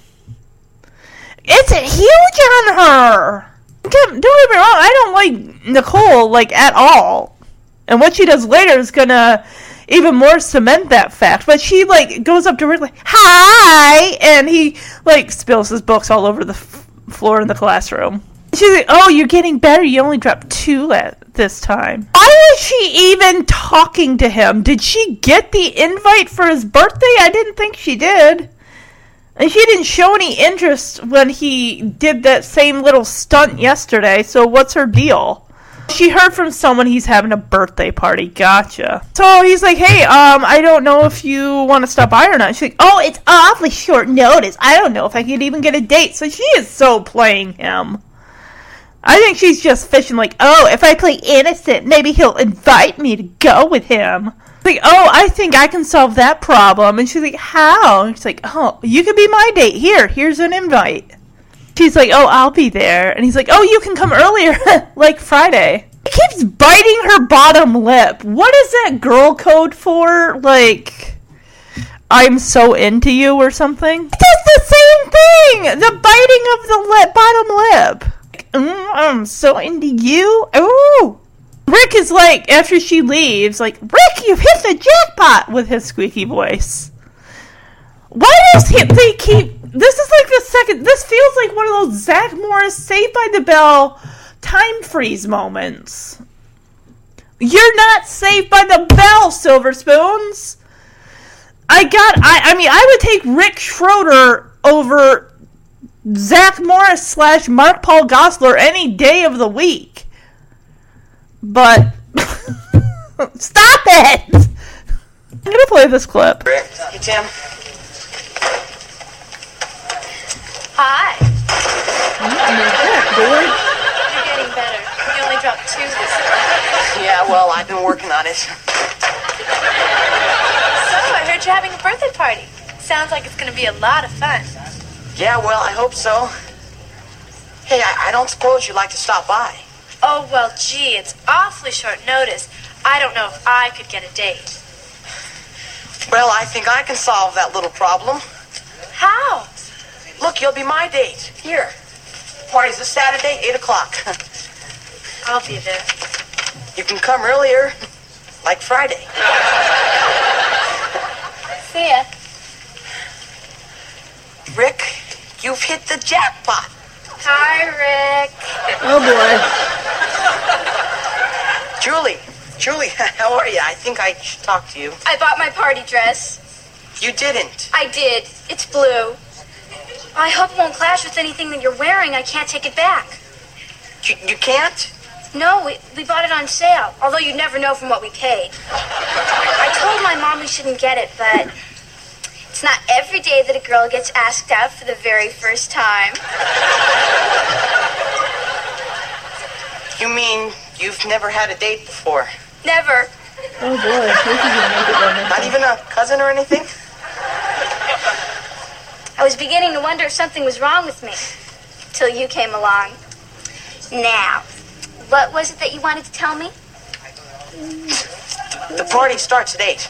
It's huge on her. Don't get me wrong. I don't like Nicole like at all. And what she does later is gonna even more cement that fact. But she like goes up to like, "Hi," and he like spills his books all over the f- floor in the classroom. She's like, "Oh, you're getting better. You only dropped two at this time." Why was she even talking to him? Did she get the invite for his birthday? I didn't think she did. And she didn't show any interest when he did that same little stunt yesterday. So what's her deal? She heard from someone he's having a birthday party. Gotcha. So he's like, "Hey, um, I don't know if you want to stop by or not." She's like, "Oh, it's awfully short notice. I don't know if I could even get a date." So she is so playing him. I think she's just fishing like, "Oh, if I play innocent, maybe he'll invite me to go with him." Like, "Oh, I think I can solve that problem." And she's like, "How?" And she's like, "Oh, you could be my date. Here, here's an invite." She's like, "Oh, I'll be there," and he's like, "Oh, you can come earlier, like Friday." He keeps biting her bottom lip. What is that girl code for? Like, I'm so into you or something? It does the same thing. The biting of the lip, bottom lip. Mm, I'm so into you. Ooh. Rick is like, after she leaves, like, Rick, you've hit the jackpot with his squeaky voice. Why does he, they keep? This is like the second. This feels like one of those Zach Morris Saved by the Bell time freeze moments. You're not saved by the bell, Silver Spoons. I got. I. I mean, I would take Rick Schroder over Zach Morris slash Mark Paul Gosselaar any day of the week. But stop it! I'm gonna play this clip. Hey, Tim. Hi. You're getting better. You only dropped two this time. Yeah, well, I've been working on it. So, I heard you're having a birthday party. Sounds like it's going to be a lot of fun. Yeah, well, I hope so. Hey, I, I don't suppose you'd like to stop by. Oh, well, gee, it's awfully short notice. I don't know if I could get a date. Well, I think I can solve that little problem. How? Look, you'll be my date. Here. Party's this Saturday, 8 o'clock. I'll be there. you can come earlier, like Friday. See ya. Rick, you've hit the jackpot. Hi, Rick. Oh boy. Julie, Julie, how are you? I think I should talk to you. I bought my party dress. You didn't. I did. It's blue. I hope it won't clash with anything that you're wearing. I can't take it back. You, you can't? No, we, we bought it on sale, although you'd never know from what we paid. I told my mom we shouldn't get it, but it's not every day that a girl gets asked out for the very first time. You mean you've never had a date before? Never. Oh boy. This is gonna make it romantic. Not even a cousin or anything? I was beginning to wonder if something was wrong with me. Till you came along. Now, what was it that you wanted to tell me? The party starts at 8.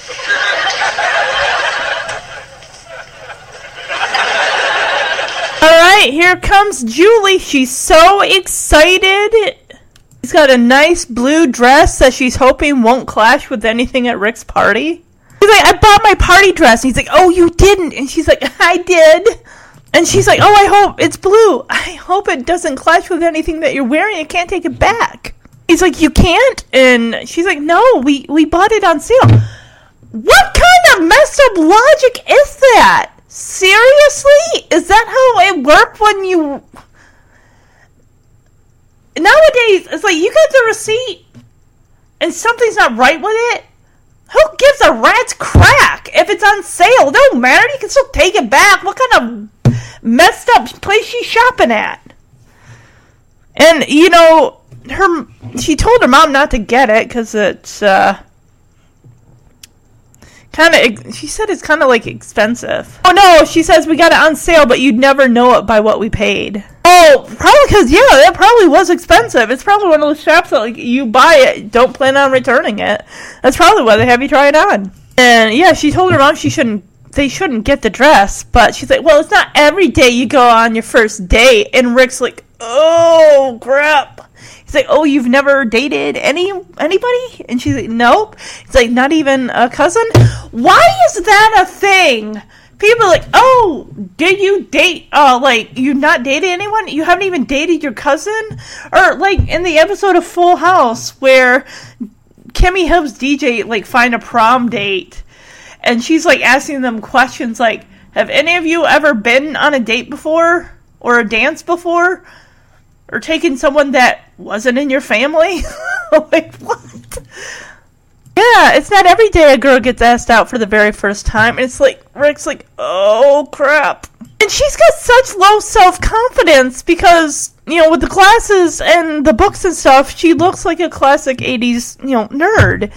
All right, here comes Julie. She's so excited. She's got a nice blue dress that she's hoping won't clash with anything at Rick's party. He's like, I bought my party dress. And he's like, Oh, you didn't. And she's like, I did. And she's like, Oh, I hope it's blue. I hope it doesn't clash with anything that you're wearing. I can't take it back. He's like, You can't? And she's like, No, we, we bought it on sale. What kind of messed up logic is that? Seriously? Is that how it worked when you nowadays it's like you get the receipt and something's not right with it. Who gives a rat's crack if it's on sale? It don't matter. You can still take it back. What kind of messed up place she's shopping at? And you know, her she told her mom not to get it because it's uh, kind of. She said it's kind of like expensive. Oh no, she says we got it on sale, but you'd never know it by what we paid. Oh, probably because yeah, that probably was expensive. It's probably one of those shops that like you buy it, don't plan on returning it. That's probably why they have you try it on. And yeah, she told her mom she shouldn't. They shouldn't get the dress, but she's like, well, it's not every day you go on your first date. And Rick's like, oh crap. He's like, oh, you've never dated any anybody? And she's like, nope. He's like, not even a cousin. Why is that a thing? People like, oh, did you date? Uh, like you not dated anyone? You haven't even dated your cousin? Or like in the episode of Full House where Kimmy helps DJ like find a prom date, and she's like asking them questions like, have any of you ever been on a date before or a dance before? Or taking someone that wasn't in your family? like what? Yeah, it's not every day a girl gets asked out for the very first time. And it's like Rick's like, oh crap. And she's got such low self confidence because, you know, with the glasses and the books and stuff, she looks like a classic eighties, you know, nerd.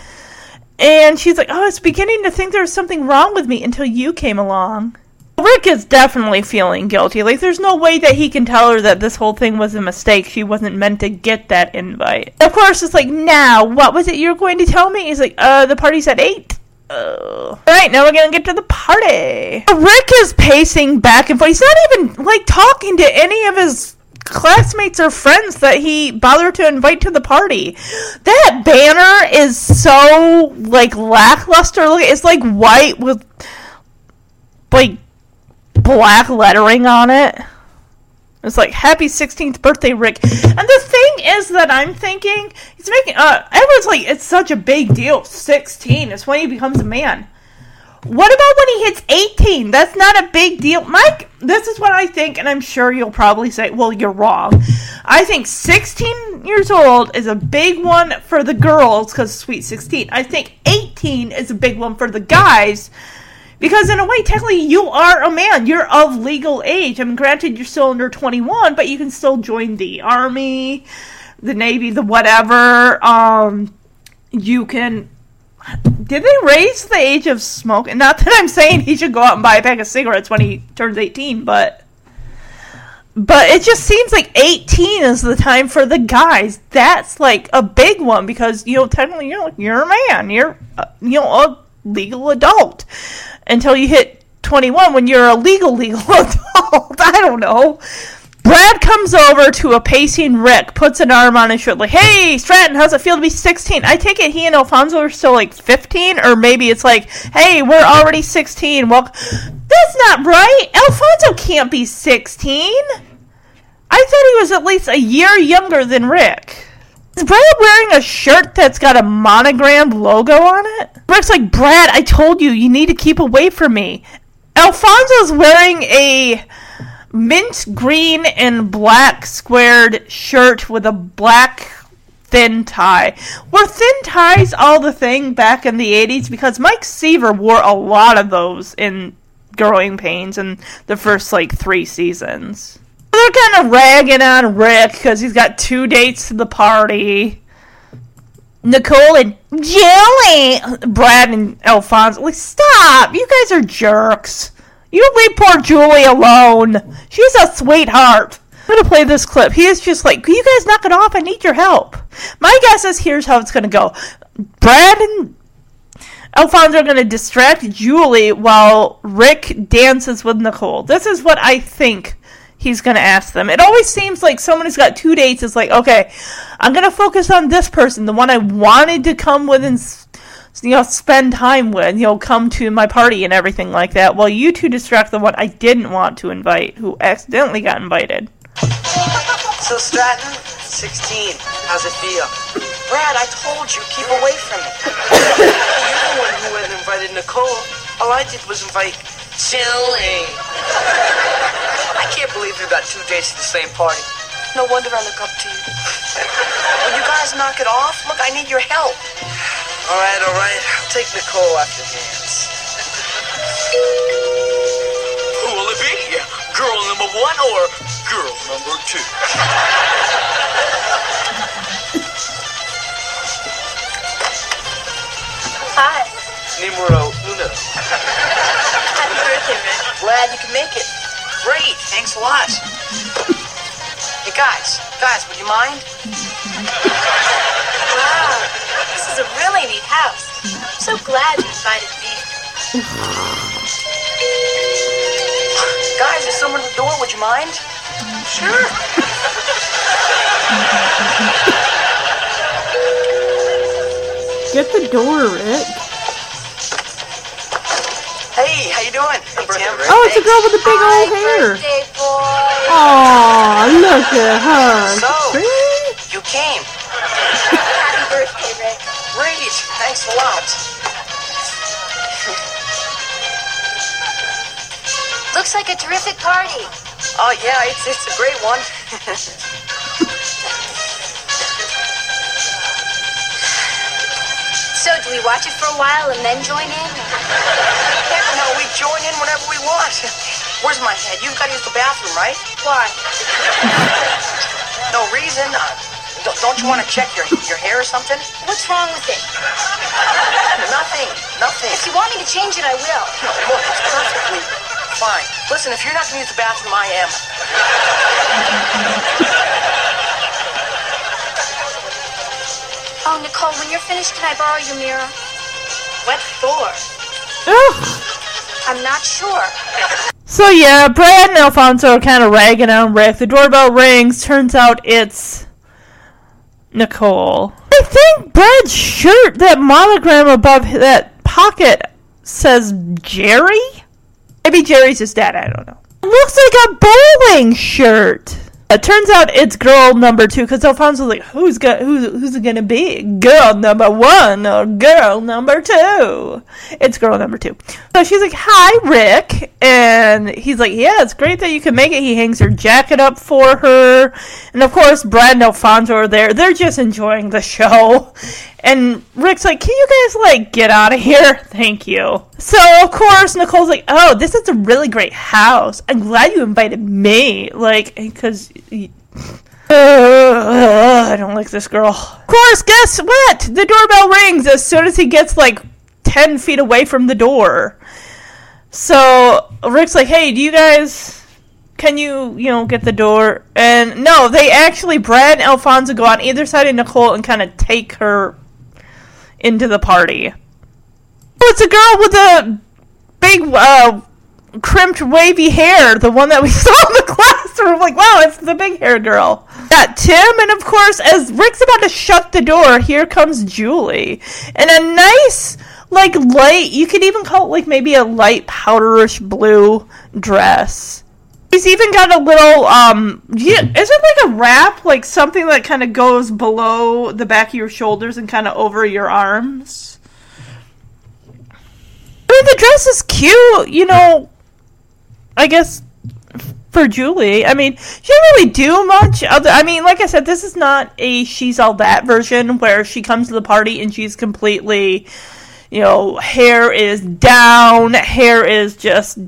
And she's like, Oh, I was beginning to think there was something wrong with me until you came along. Rick is definitely feeling guilty. Like, there's no way that he can tell her that this whole thing was a mistake. She wasn't meant to get that invite. Of course, it's like, now, what was it you were going to tell me? He's like, uh, the party's at 8. Uh, Alright, now we're gonna get to the party. Rick is pacing back and forth. He's not even, like, talking to any of his classmates or friends that he bothered to invite to the party. That banner is so, like, lackluster. It's, like, white with, like, black lettering on it. It's like happy 16th birthday, Rick. And the thing is that I'm thinking he's making uh everyone's like it's such a big deal. 16 is when he becomes a man. What about when he hits 18? That's not a big deal. Mike, this is what I think and I'm sure you'll probably say, "Well, you're wrong." I think 16 years old is a big one for the girls cuz sweet 16. I think 18 is a big one for the guys because in a way, technically, you are a man. You're of legal age. I mean, granted, you're still under 21, but you can still join the army, the navy, the whatever. Um, you can. Did they raise the age of smoking? Not that I'm saying he should go out and buy a pack of cigarettes when he turns 18, but. But it just seems like 18 is the time for the guys. That's like a big one because, you know, technically, you know, you're a man. You're, uh, you know, a legal adult until you hit 21 when you're a legal legal adult. I don't know. Brad comes over to a pacing Rick, puts an arm on his shoulder, like, "Hey, Stratton, how's it feel to be 16?" I take it he and Alfonso are still like 15, or maybe it's like, "Hey, we're already 16." Well, that's not right. Alfonso can't be 16. I thought he was at least a year younger than Rick. Is Brad wearing a shirt that's got a monogrammed logo on it? Rick's like, Brad, I told you, you need to keep away from me. Alfonso's wearing a mint green and black squared shirt with a black thin tie. Were thin ties all the thing back in the 80s? Because Mike Seaver wore a lot of those in Growing Pains in the first, like, three seasons. They're kind of ragging on Rick because he's got two dates to the party. Nicole and Julie, Brad and Alfonso, like stop! You guys are jerks. You leave poor Julie alone. She's a sweetheart. I'm gonna play this clip. He is just like, you guys knock it off? I need your help. My guess is here's how it's gonna go. Brad and Alfonso are gonna distract Julie while Rick dances with Nicole. This is what I think he's going to ask them. It always seems like someone who's got two dates is like, okay, I'm going to focus on this person, the one I wanted to come with and you know spend time with, you know, come to my party and everything like that. While you two distract the one I didn't want to invite, who accidentally got invited. So Stratton, 16. How's it feel? Brad, I told you, keep away from me. You're the one who went and invited Nicole. All I did was invite Julie. I can't believe you got two dates at the same party. No wonder I look up to you. Will you guys knock it off? Look, I need your help. All right, all right. I'll take Nicole off your hands. Who will it be? Girl number one or girl number two? Hi. Numero uno. Happy birthday, Rick. Glad you can make it. Great, thanks a lot. Hey, guys, guys, would you mind? Wow. This is a really neat house. I'm so glad you invited me. Guys, there's someone at the door. Would you mind? Sure. Get the door, Rick. Hey, how you doing? Hey, Tim. Oh, it's a girl with the big old hair. Birthday boy. Aw, look at her. So, See? you came. Happy birthday, Rick. Great, thanks a lot. Looks like a terrific party. Oh, yeah, it's, it's a great one. So, do we watch it for a while and then join in? Heck no, we join in whenever we want. Where's my head? You've got to use the bathroom, right? Why? No reason. Uh, don't, don't you want to check your, your hair or something? What's wrong with it? Nothing, nothing. If you want me to change it, I will. No, look, it's perfectly fine. Listen, if you're not going to use the bathroom, I am. Oh, Nicole, when you're finished, can I borrow your mirror? What for? Ugh. I'm not sure. So yeah, Brad and Alfonso are kind of ragging on Rick. The doorbell rings. Turns out it's Nicole. I think Brad's shirt, that monogram above that pocket, says Jerry. Maybe Jerry's his dad. I don't know. It looks like a bowling shirt. It turns out it's girl number two because Alfonso's like, who's got who's who's it gonna be? Girl number one or girl number two? It's girl number two. So she's like, hi, Rick, and he's like, yeah, it's great that you can make it. He hangs her jacket up for her, and of course, Brad and Alfonso are there. They're just enjoying the show, and Rick's like, can you guys like get out of here? Thank you. So of course, Nicole's like, oh, this is a really great house. I'm glad you invited me, like, because. I don't like this girl. Of course, guess what? The doorbell rings as soon as he gets like 10 feet away from the door. So Rick's like, hey, do you guys. Can you, you know, get the door? And no, they actually, Brad and Alfonso go on either side of Nicole and kind of take her into the party. Oh, it's a girl with a big, uh, crimped wavy hair, the one that we saw in the classroom. Like, wow, it's the big hair girl. Got Tim, and of course, as Rick's about to shut the door, here comes Julie. And a nice, like, light, you could even call it like maybe a light powderish blue dress. He's even got a little, um, yeah, is it like a wrap? Like something that kind of goes below the back of your shoulders and kind of over your arms? I mean, the dress is cute, you know. I guess for Julie, I mean, she didn't really do much. Other, I mean, like I said, this is not a she's all that version where she comes to the party and she's completely, you know, hair is down, hair is just.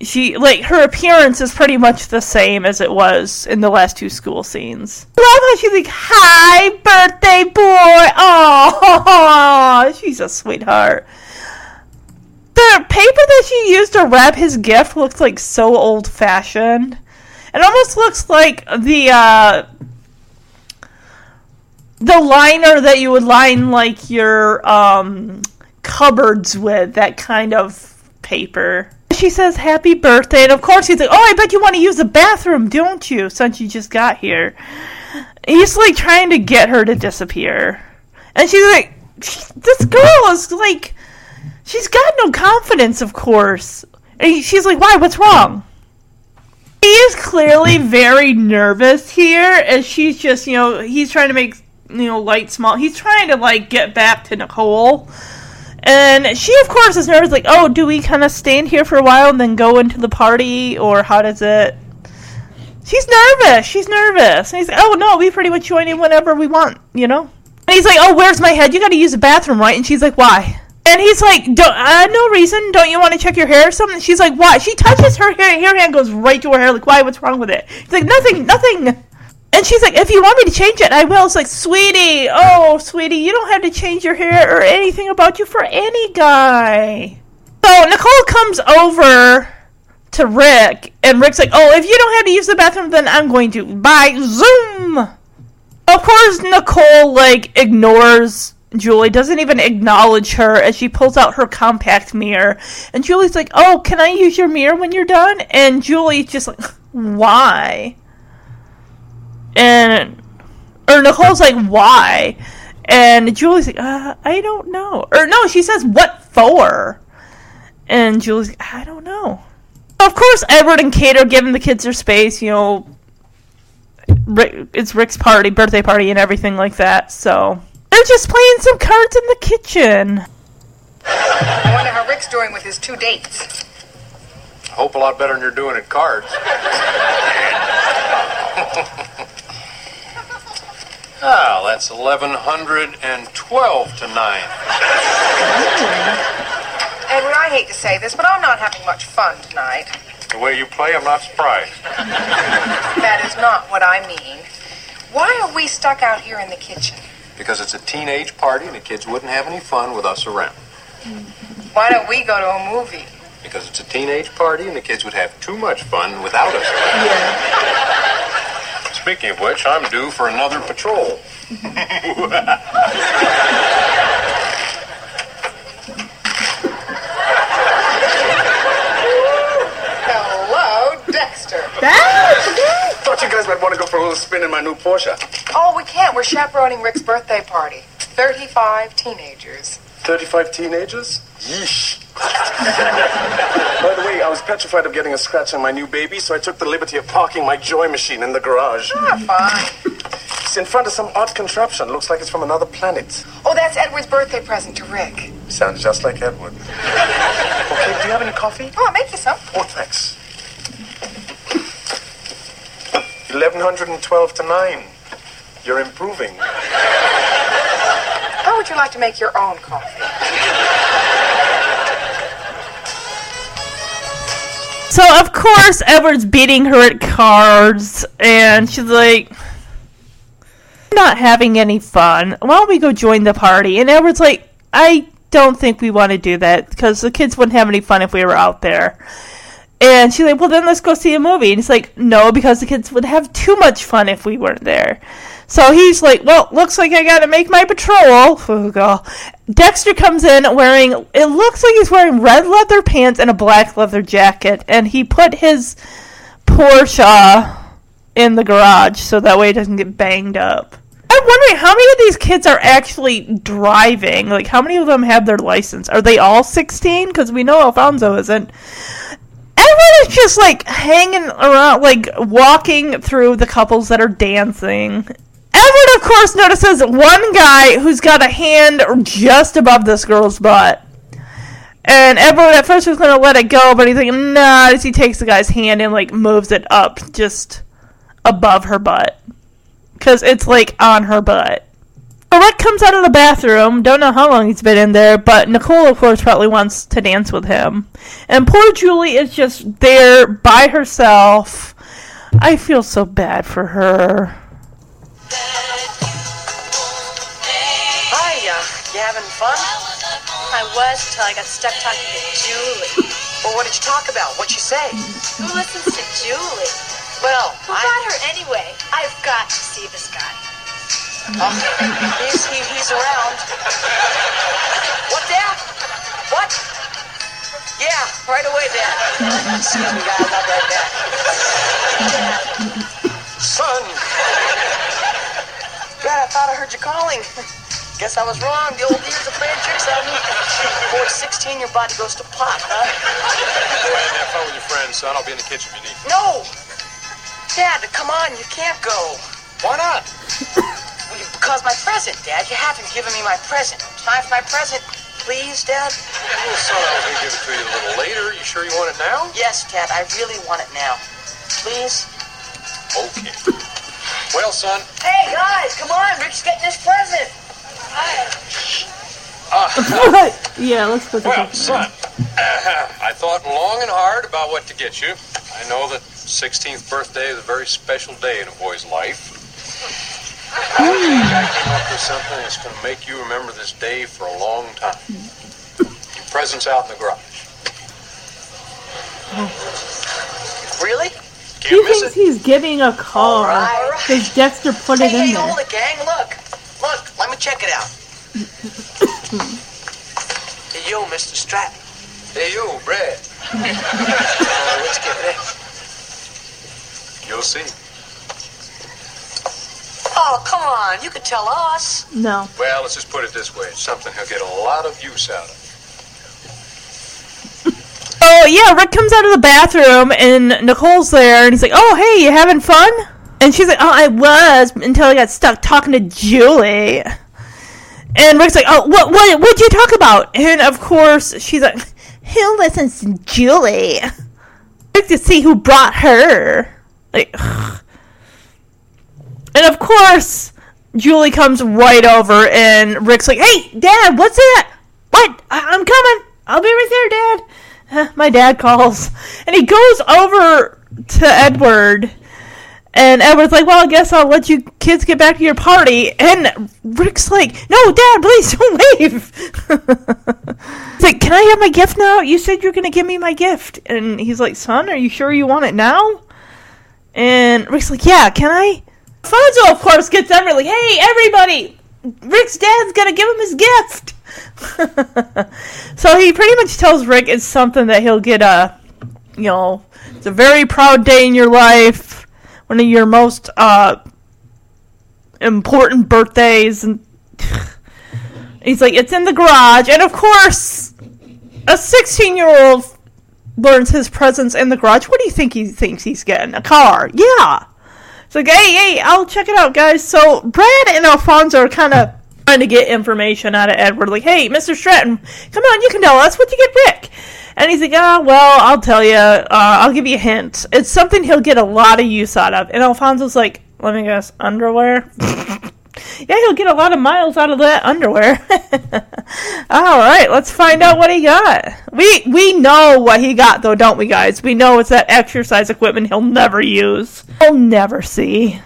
She like her appearance is pretty much the same as it was in the last two school scenes. Love how she's like, "Hi, birthday boy!" Oh, she's a sweetheart the paper that she used to wrap his gift looks like so old fashioned. It almost looks like the uh the liner that you would line like your um cupboards with, that kind of paper. She says happy birthday and of course he's like, Oh, I bet you want to use the bathroom, don't you, since you just got here. He's like trying to get her to disappear. And she's like this girl is like She's got no confidence, of course. And she's like, why? What's wrong? He is clearly very nervous here, and she's just, you know, he's trying to make, you know, light small. He's trying to, like, get back to Nicole. And she, of course, is nervous, like, oh, do we kind of stand here for a while and then go into the party, or how does it. She's nervous. She's nervous. And he's like, oh no, we pretty much join in whenever we want, you know. And he's like, oh, where's my head? You got to use the bathroom, right? And she's like, why? And he's like, uh, no reason. Don't you want to check your hair or something? She's like, why? She touches her hair. Her hand goes right to her hair. Like, why? What's wrong with it? He's like, nothing, nothing. And she's like, if you want me to change it, I will. It's like, sweetie, oh, sweetie, you don't have to change your hair or anything about you for any guy. So Nicole comes over to Rick, and Rick's like, oh, if you don't have to use the bathroom, then I'm going to. Bye. Zoom! Of course, Nicole, like, ignores Julie, doesn't even acknowledge her as she pulls out her compact mirror. And Julie's like, oh, can I use your mirror when you're done? And Julie's just like, why? And or Nicole's like, why? And Julie's like, uh, I don't know. Or no, she says, what for? And Julie's like, I don't know. Of course, Edward and Kate are giving the kids their space. You know, Rick, it's Rick's party, birthday party, and everything like that. So they're just playing some cards in the kitchen. I wonder how Rick's doing with his two dates. I hope a lot better than you're doing at cards. Ah, that's 1112 to 9. Edward, I hate to say this, but I'm not having much fun tonight. The way you play, I'm not surprised. That is not what I mean. Why are we stuck out here in the kitchen? Because it's a teenage party and the kids wouldn't have any fun with us around. Why don't we go to a movie? Because it's a teenage party and the kids would have too much fun without us around. Speaking of which, I'm due for another patrol. Hello, Dexter. Thought you guys might want to go for a little spin in my new Porsche. Oh, we can't. We're chaperoning Rick's birthday party. 35 teenagers. 35 teenagers? Yeesh. By the way, I was petrified of getting a scratch on my new baby, so I took the liberty of parking my joy machine in the garage. Ah, fine. It's in front of some odd contraption. Looks like it's from another planet. Oh, that's Edward's birthday present to Rick. Sounds just like Edward. Okay, do you have any coffee? Oh, I'll make you some. Oh, thanks. 1112 to 9. You're improving. How would you like to make your own coffee? So of course Edward's beating her at cards, and she's like, "Not having any fun. Why don't we go join the party?" And Edward's like, "I don't think we want to do that because the kids wouldn't have any fun if we were out there." And she's like, "Well, then let's go see a movie." And he's like, "No, because the kids would have too much fun if we weren't there." So he's like, "Well, looks like I got to make my patrol." Oh, God. Dexter comes in wearing it looks like he's wearing red leather pants and a black leather jacket, and he put his Porsche in the garage so that way it doesn't get banged up. I'm wondering how many of these kids are actually driving. Like, how many of them have their license? Are they all 16? Because we know Alfonso isn't. Everyone is just like hanging around, like walking through the couples that are dancing. Edward, of course, notices one guy who's got a hand just above this girl's butt. And Edward at first was going to let it go, but he's like, nah, as he takes the guy's hand and like moves it up just above her butt. Because it's like on her butt. So Rick comes out of the bathroom, don't know how long he's been in there, but Nicole, of course, probably wants to dance with him. And poor Julie is just there by herself. I feel so bad for her. Hi, uh, you having fun? I was until I got stuck talking to Julie. Well, what did you talk about? What'd you say? Who listens to Julie? Well, Who got her anyway? I've got to see this guy. Uh, he's, he, he's around. What, Dad? What? Yeah, right away, Dad. Excuse me, guys, I'll be right back. Son! Dad, I thought I heard you calling. Guess I was wrong. The old years are playing tricks on me. Boy, 16, your body goes to pot, huh? Go ahead and have fun with your friends, son. I'll be in the kitchen if you need me. No! Dad, come on, you can't go. Why not? Well, because my present, Dad. You haven't given me my present. Time for my present. Please, Dad? Well, son, I was going to give it to you a little later. You sure you want it now? Yes, Dad, I really want it now. Please? Okay. Well, son, Hey, guys, come on. Rick's getting his present. Hi. Uh, yeah, let's put the well, picture son, I thought long and hard about what to get you. I know that 16th birthday is a very special day in a boy's life. I think I came up with something that's going to make you remember this day for a long time. Your present's out in the garage. Really? He thinks he's giving a car Alright. because Dexter put hey, it in hey, there. hold it, gang. Look. Look, let me check it out. hey, yo, Mr. Stratton. Hey, you, Brad. Uh, let's get it. You'll see. Oh, come on. You can tell us. No. Well, let's just put it this way. It's something he'll get a lot of use out of. Oh yeah, Rick comes out of the bathroom and Nicole's there, and he's like, "Oh hey, you having fun?" And she's like, "Oh, I was until I got stuck talking to Julie." And Rick's like, "Oh, what what what'd you talk about?" And of course, she's like, "Who listens to Julie?" Rick to see who brought her. Like, and of course, Julie comes right over, and Rick's like, "Hey, Dad, what's that? What? I- I'm coming. I'll be right there, Dad." Uh, my dad calls, and he goes over to Edward, and Edward's like, "Well, I guess I'll let you kids get back to your party." And Rick's like, "No, Dad, please don't leave." he's like, "Can I have my gift now? You said you're gonna give me my gift." And he's like, "Son, are you sure you want it now?" And Rick's like, "Yeah, can I?" Fonzo, of course, gets Edward like, "Hey, everybody! Rick's dad's gonna give him his gift." so he pretty much tells Rick it's something that he'll get a, you know, it's a very proud day in your life, one of your most uh important birthdays, and he's like, it's in the garage, and of course, a sixteen-year-old learns his presence in the garage. What do you think he thinks he's getting? A car? Yeah. It's like, hey, hey, I'll check it out, guys. So Brad and Alfonso are kind of trying to get information out of Edward. Like, hey, Mr. Stratton, come on, you can tell us what you get Rick. And he's like, ah, well, I'll tell you. Uh, I'll give you a hint. It's something he'll get a lot of use out of. And Alfonso's like, let me guess, underwear? yeah, he'll get a lot of miles out of that underwear. All right, let's find out what he got. We we know what he got though, don't we, guys? We know it's that exercise equipment he'll never use. He'll never see.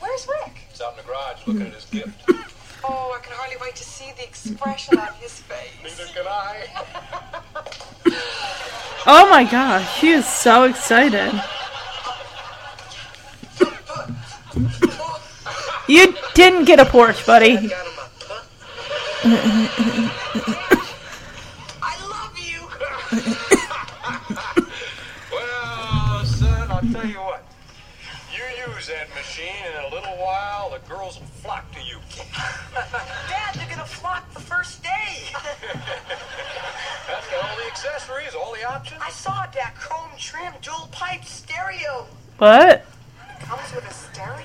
Where's Rick? He's out in the garage looking at his gift. Oh, I can hardly wait to see the expression on his face. Neither can I. Oh my gosh, she is so excited. You didn't get a Porsche, buddy. I love you. well, son, I'll tell you what. You use that machine, and in a little while, the girls will flock to you. Dad, they're gonna flock the first day. That's got all the accessories, all the options. I saw that chrome trim dual pipe stereo. What? Comes with a stereo?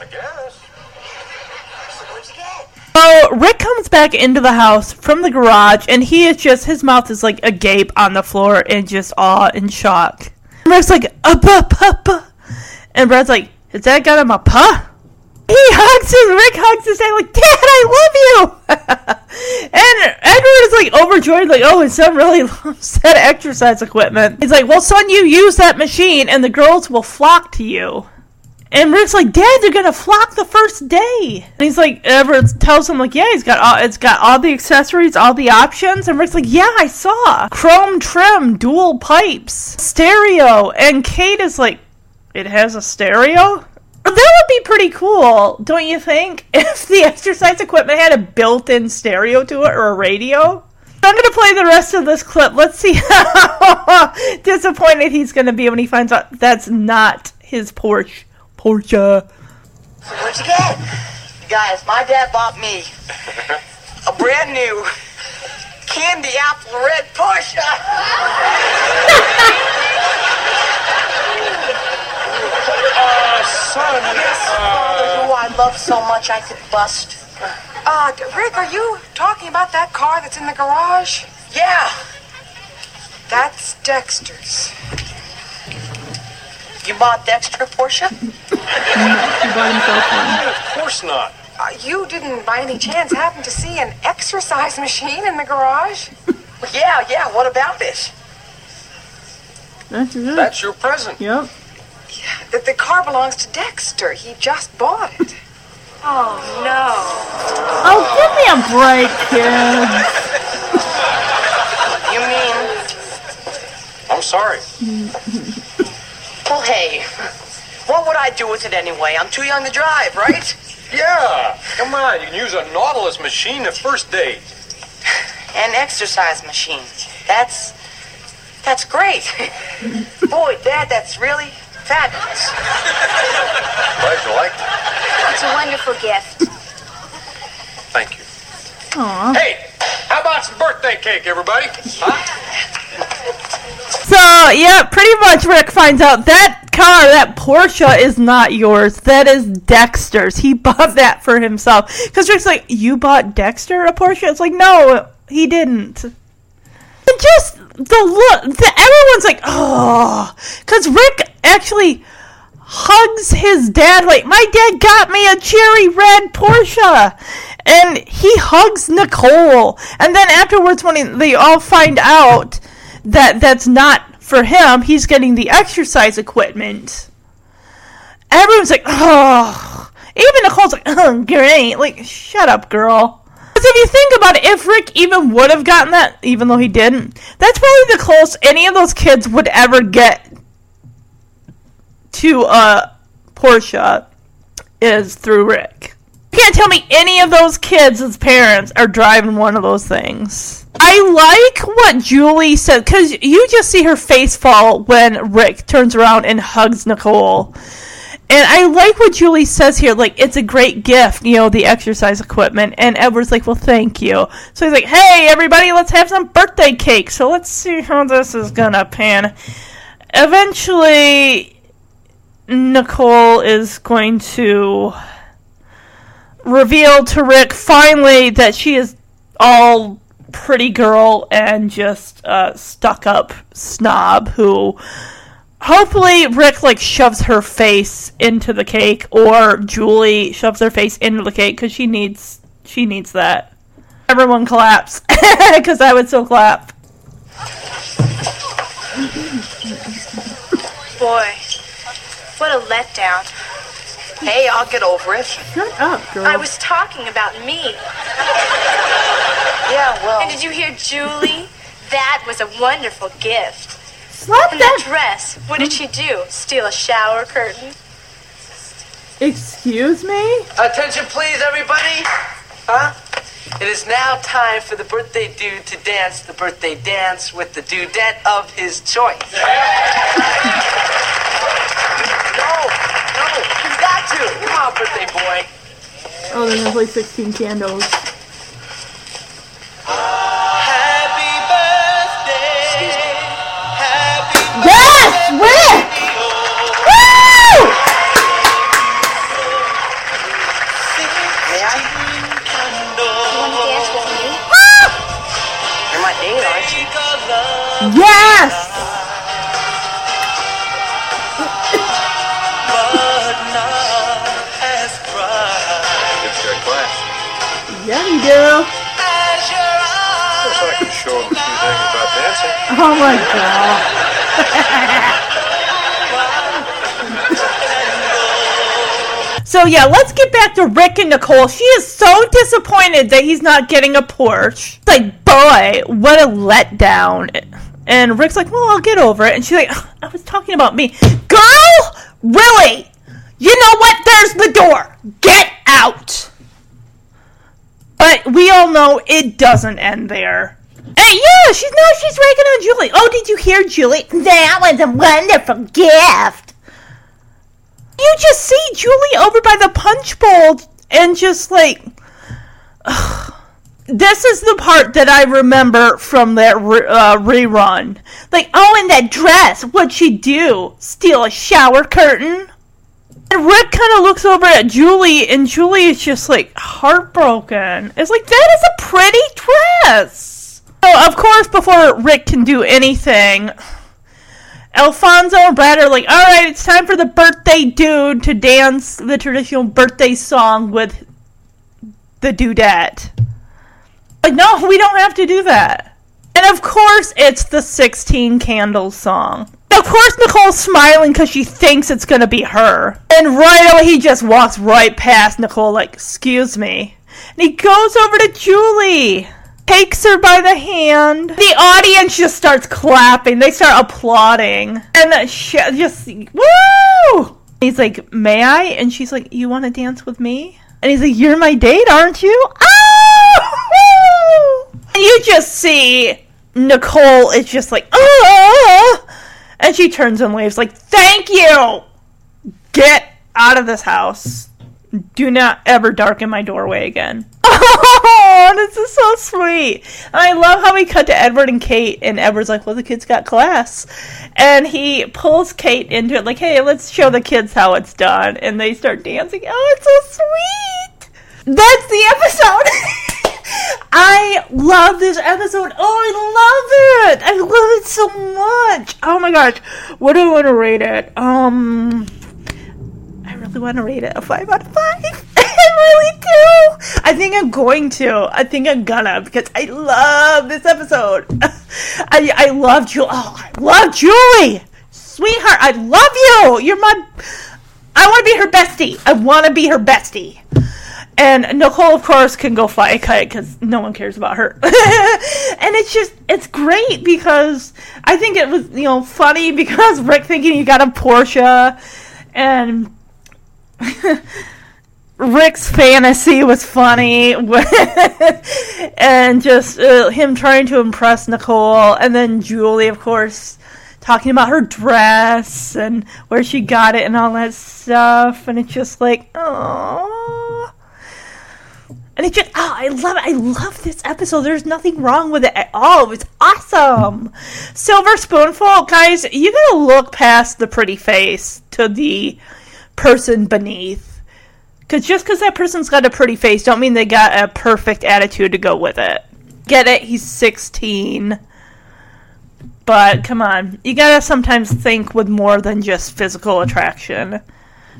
I guess. So what'd you get? Oh, Rick comes back into the house from the garage, and he is just his mouth is like agape on the floor in just awe and shock. And Rick's like, pa, pa, pa. and Brad's like, "Is that got him a pa?" He hugs his Rick hugs his dad like, "Dad, I love you!" and Edward is like overjoyed, like, "Oh, his son really loves that exercise equipment." He's like, "Well, son, you use that machine, and the girls will flock to you." And Rick's like, Dad, they're gonna flock the first day. And he's like, Everett tells him like, yeah, he's got all, it's got all the accessories, all the options. And Rick's like, yeah, I saw chrome trim, dual pipes, stereo. And Kate is like, it has a stereo. That would be pretty cool, don't you think? If the exercise equipment had a built-in stereo to it or a radio. I'm gonna play the rest of this clip. Let's see how disappointed he's gonna be when he finds out that's not his Porsche. Porsche. So what'd you get? Guys, my dad bought me a brand new candy apple red Porsche. Uh, Yes, Father, who I love so much I could bust. Uh, Rick, are you talking about that car that's in the garage? Yeah. That's Dexter's. You bought Dexter a Porsche? he bought himself one. Of course not. Uh, you didn't, by any chance, happen to see an exercise machine in the garage? yeah, yeah. What about it? That's it. That's your present. Yep. The, the car belongs to Dexter. He just bought it. Oh, no. Oh, give me a break, kid. You mean? I'm sorry. Well, hey. What would I do with it anyway? I'm too young to drive, right? Yeah. Come on, you can use a Nautilus machine the first date. An exercise machine. That's that's great. Boy, Dad, that's really fabulous. Glad you liked it. It's a wonderful gift. Thank you. Aw. Hey, how about some birthday cake, everybody? Huh? So, yeah, pretty much Rick finds out that car, that Porsche, is not yours. That is Dexter's. He bought that for himself. Because Rick's like, You bought Dexter a Porsche? It's like, No, he didn't. And just the look, the, everyone's like, Oh. Because Rick actually hugs his dad, like, My dad got me a cherry red Porsche. And he hugs Nicole. And then afterwards, when he, they all find out that that's not for him. He's getting the exercise equipment. Everyone's like, oh. Even Nicole's like, oh, great. Like, shut up, girl. Because if you think about it, if Rick even would have gotten that, even though he didn't, that's probably the closest any of those kids would ever get to uh, a Porsche is through Rick. You can't tell me any of those kids as parents are driving one of those things. I like what Julie said because you just see her face fall when Rick turns around and hugs Nicole. And I like what Julie says here, like, it's a great gift, you know, the exercise equipment. And Edward's like, well, thank you. So he's like, hey, everybody, let's have some birthday cake. So let's see how this is gonna pan. Eventually, Nicole is going to reveal to Rick finally that she is all pretty girl and just uh, stuck up snob who hopefully Rick like shoves her face into the cake or Julie shoves her face into the cake because she needs she needs that. Everyone claps because I would still clap. Boy, what a letdown. Hey, I'll get over it. Shut up, girl. I was talking about me. Yeah, well. And did you hear Julie? That was a wonderful gift. Slap And that dress, what did she do? Steal a shower curtain? Excuse me? Attention, please, everybody. Huh? It is now time for the birthday dude to dance the birthday dance with the dudette of his choice. no, no, he's got to. Come on, birthday boy. Oh, they're gonna play 16 candles. Happy Yes! Yeah, you do. I can show them a few things about dancing. Oh my god. So yeah, let's get back to Rick and Nicole. She is so disappointed that he's not getting a Porsche. Like, boy, what a letdown. And Rick's like, well, I'll get over it. And she's like, I was talking about me. Girl, really? You know what? There's the door. Get out. But we all know it doesn't end there. Hey, yeah, she's no, she's ragging on Julie. Oh, did you hear, Julie? That was a wonderful gift. You just see Julie over by the punch bowl and just like. This is the part that I remember from that re- uh, rerun. Like, oh, in that dress, what'd she do? Steal a shower curtain? And Rick kind of looks over at Julie, and Julie is just like heartbroken. It's like, that is a pretty dress. So of course, before Rick can do anything, Alfonso and Brad are like, all right, it's time for the birthday dude to dance the traditional birthday song with the dudette. Like, no, we don't have to do that. And of course, it's the 16 Candles song. Of course, Nicole's smiling because she thinks it's going to be her. And right away, he just walks right past Nicole, like, excuse me. And he goes over to Julie, takes her by the hand. The audience just starts clapping. They start applauding. And the sh- just, woo! He's like, may I? And she's like, you want to dance with me? And he's like, you're my date, aren't you? Oh! And you just see Nicole is just like, ah! And she turns and waves like, thank you! Get out of this house. Do not ever darken my doorway again. Oh, this is so sweet. And I love how we cut to Edward and Kate, and Edward's like, well, the kids got class. And he pulls Kate into it, like, hey, let's show the kids how it's done. And they start dancing. Oh, it's so sweet. That's the episode. I love this episode. Oh, I love it. I love it so much. Oh my gosh. What do I want to rate it? Um, I really want to rate it a five out of five. I really do. I think I'm going to. I think I'm gonna because I love this episode. I I love Julie. Oh, I love Julie, sweetheart. I love you. You're my. I want to be her bestie. I want to be her bestie. And Nicole, of course, can go fly a kite because no one cares about her. and it's just, it's great because I think it was, you know, funny because Rick thinking he got a Porsche and Rick's fantasy was funny, and just uh, him trying to impress Nicole, and then Julie, of course, talking about her dress and where she got it and all that stuff, and it's just like, oh. And it just, oh, I love it. I love this episode. There's nothing wrong with it at all. It's awesome. Silver Spoonful, guys, you gotta look past the pretty face to the person beneath. Because just because that person's got a pretty face, don't mean they got a perfect attitude to go with it. Get it? He's 16. But come on, you gotta sometimes think with more than just physical attraction.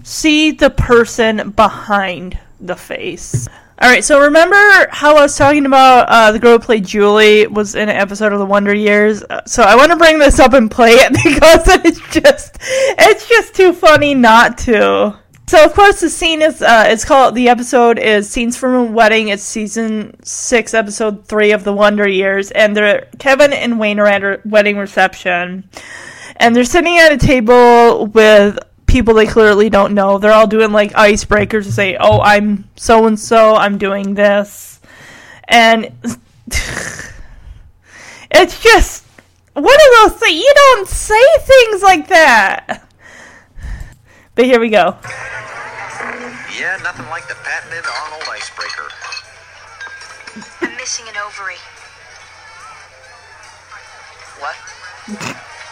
See the person behind the face. Alright, so remember how I was talking about uh, the girl who played Julie was in an episode of The Wonder Years? Uh, so I want to bring this up and play it because it's just it's just too funny not to. So of course the scene is uh, it's called the episode is scenes from a wedding. It's season six, episode three of the Wonder Years, and they're Kevin and Wayne are at a wedding reception, and they're sitting at a table with people they clearly don't know. They're all doing like icebreakers to say, "Oh, I'm so and so. I'm doing this," and it's just one of those things. You don't say things like that. But here we go. Yeah, nothing like the patented Arnold icebreaker. I'm missing an ovary. What?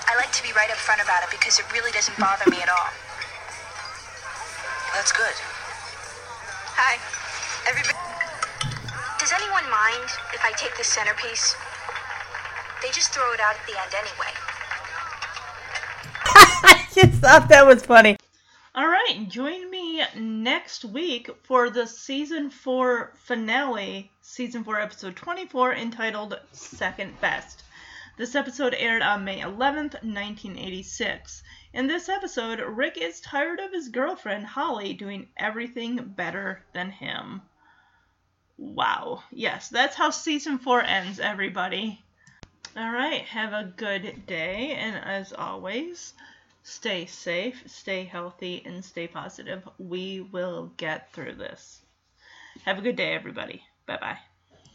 I like to be right up front about it because it really doesn't bother me at all. That's good. Hi. Everybody. Does anyone mind if I take this centerpiece? They just throw it out at the end anyway. I just thought that was funny. All right, join me next week for the season four finale, season four, episode 24, entitled Second Best. This episode aired on May 11th, 1986. In this episode, Rick is tired of his girlfriend, Holly, doing everything better than him. Wow. Yes, that's how season four ends, everybody. All right, have a good day, and as always, stay safe, stay healthy, and stay positive. We will get through this. Have a good day, everybody. Bye bye.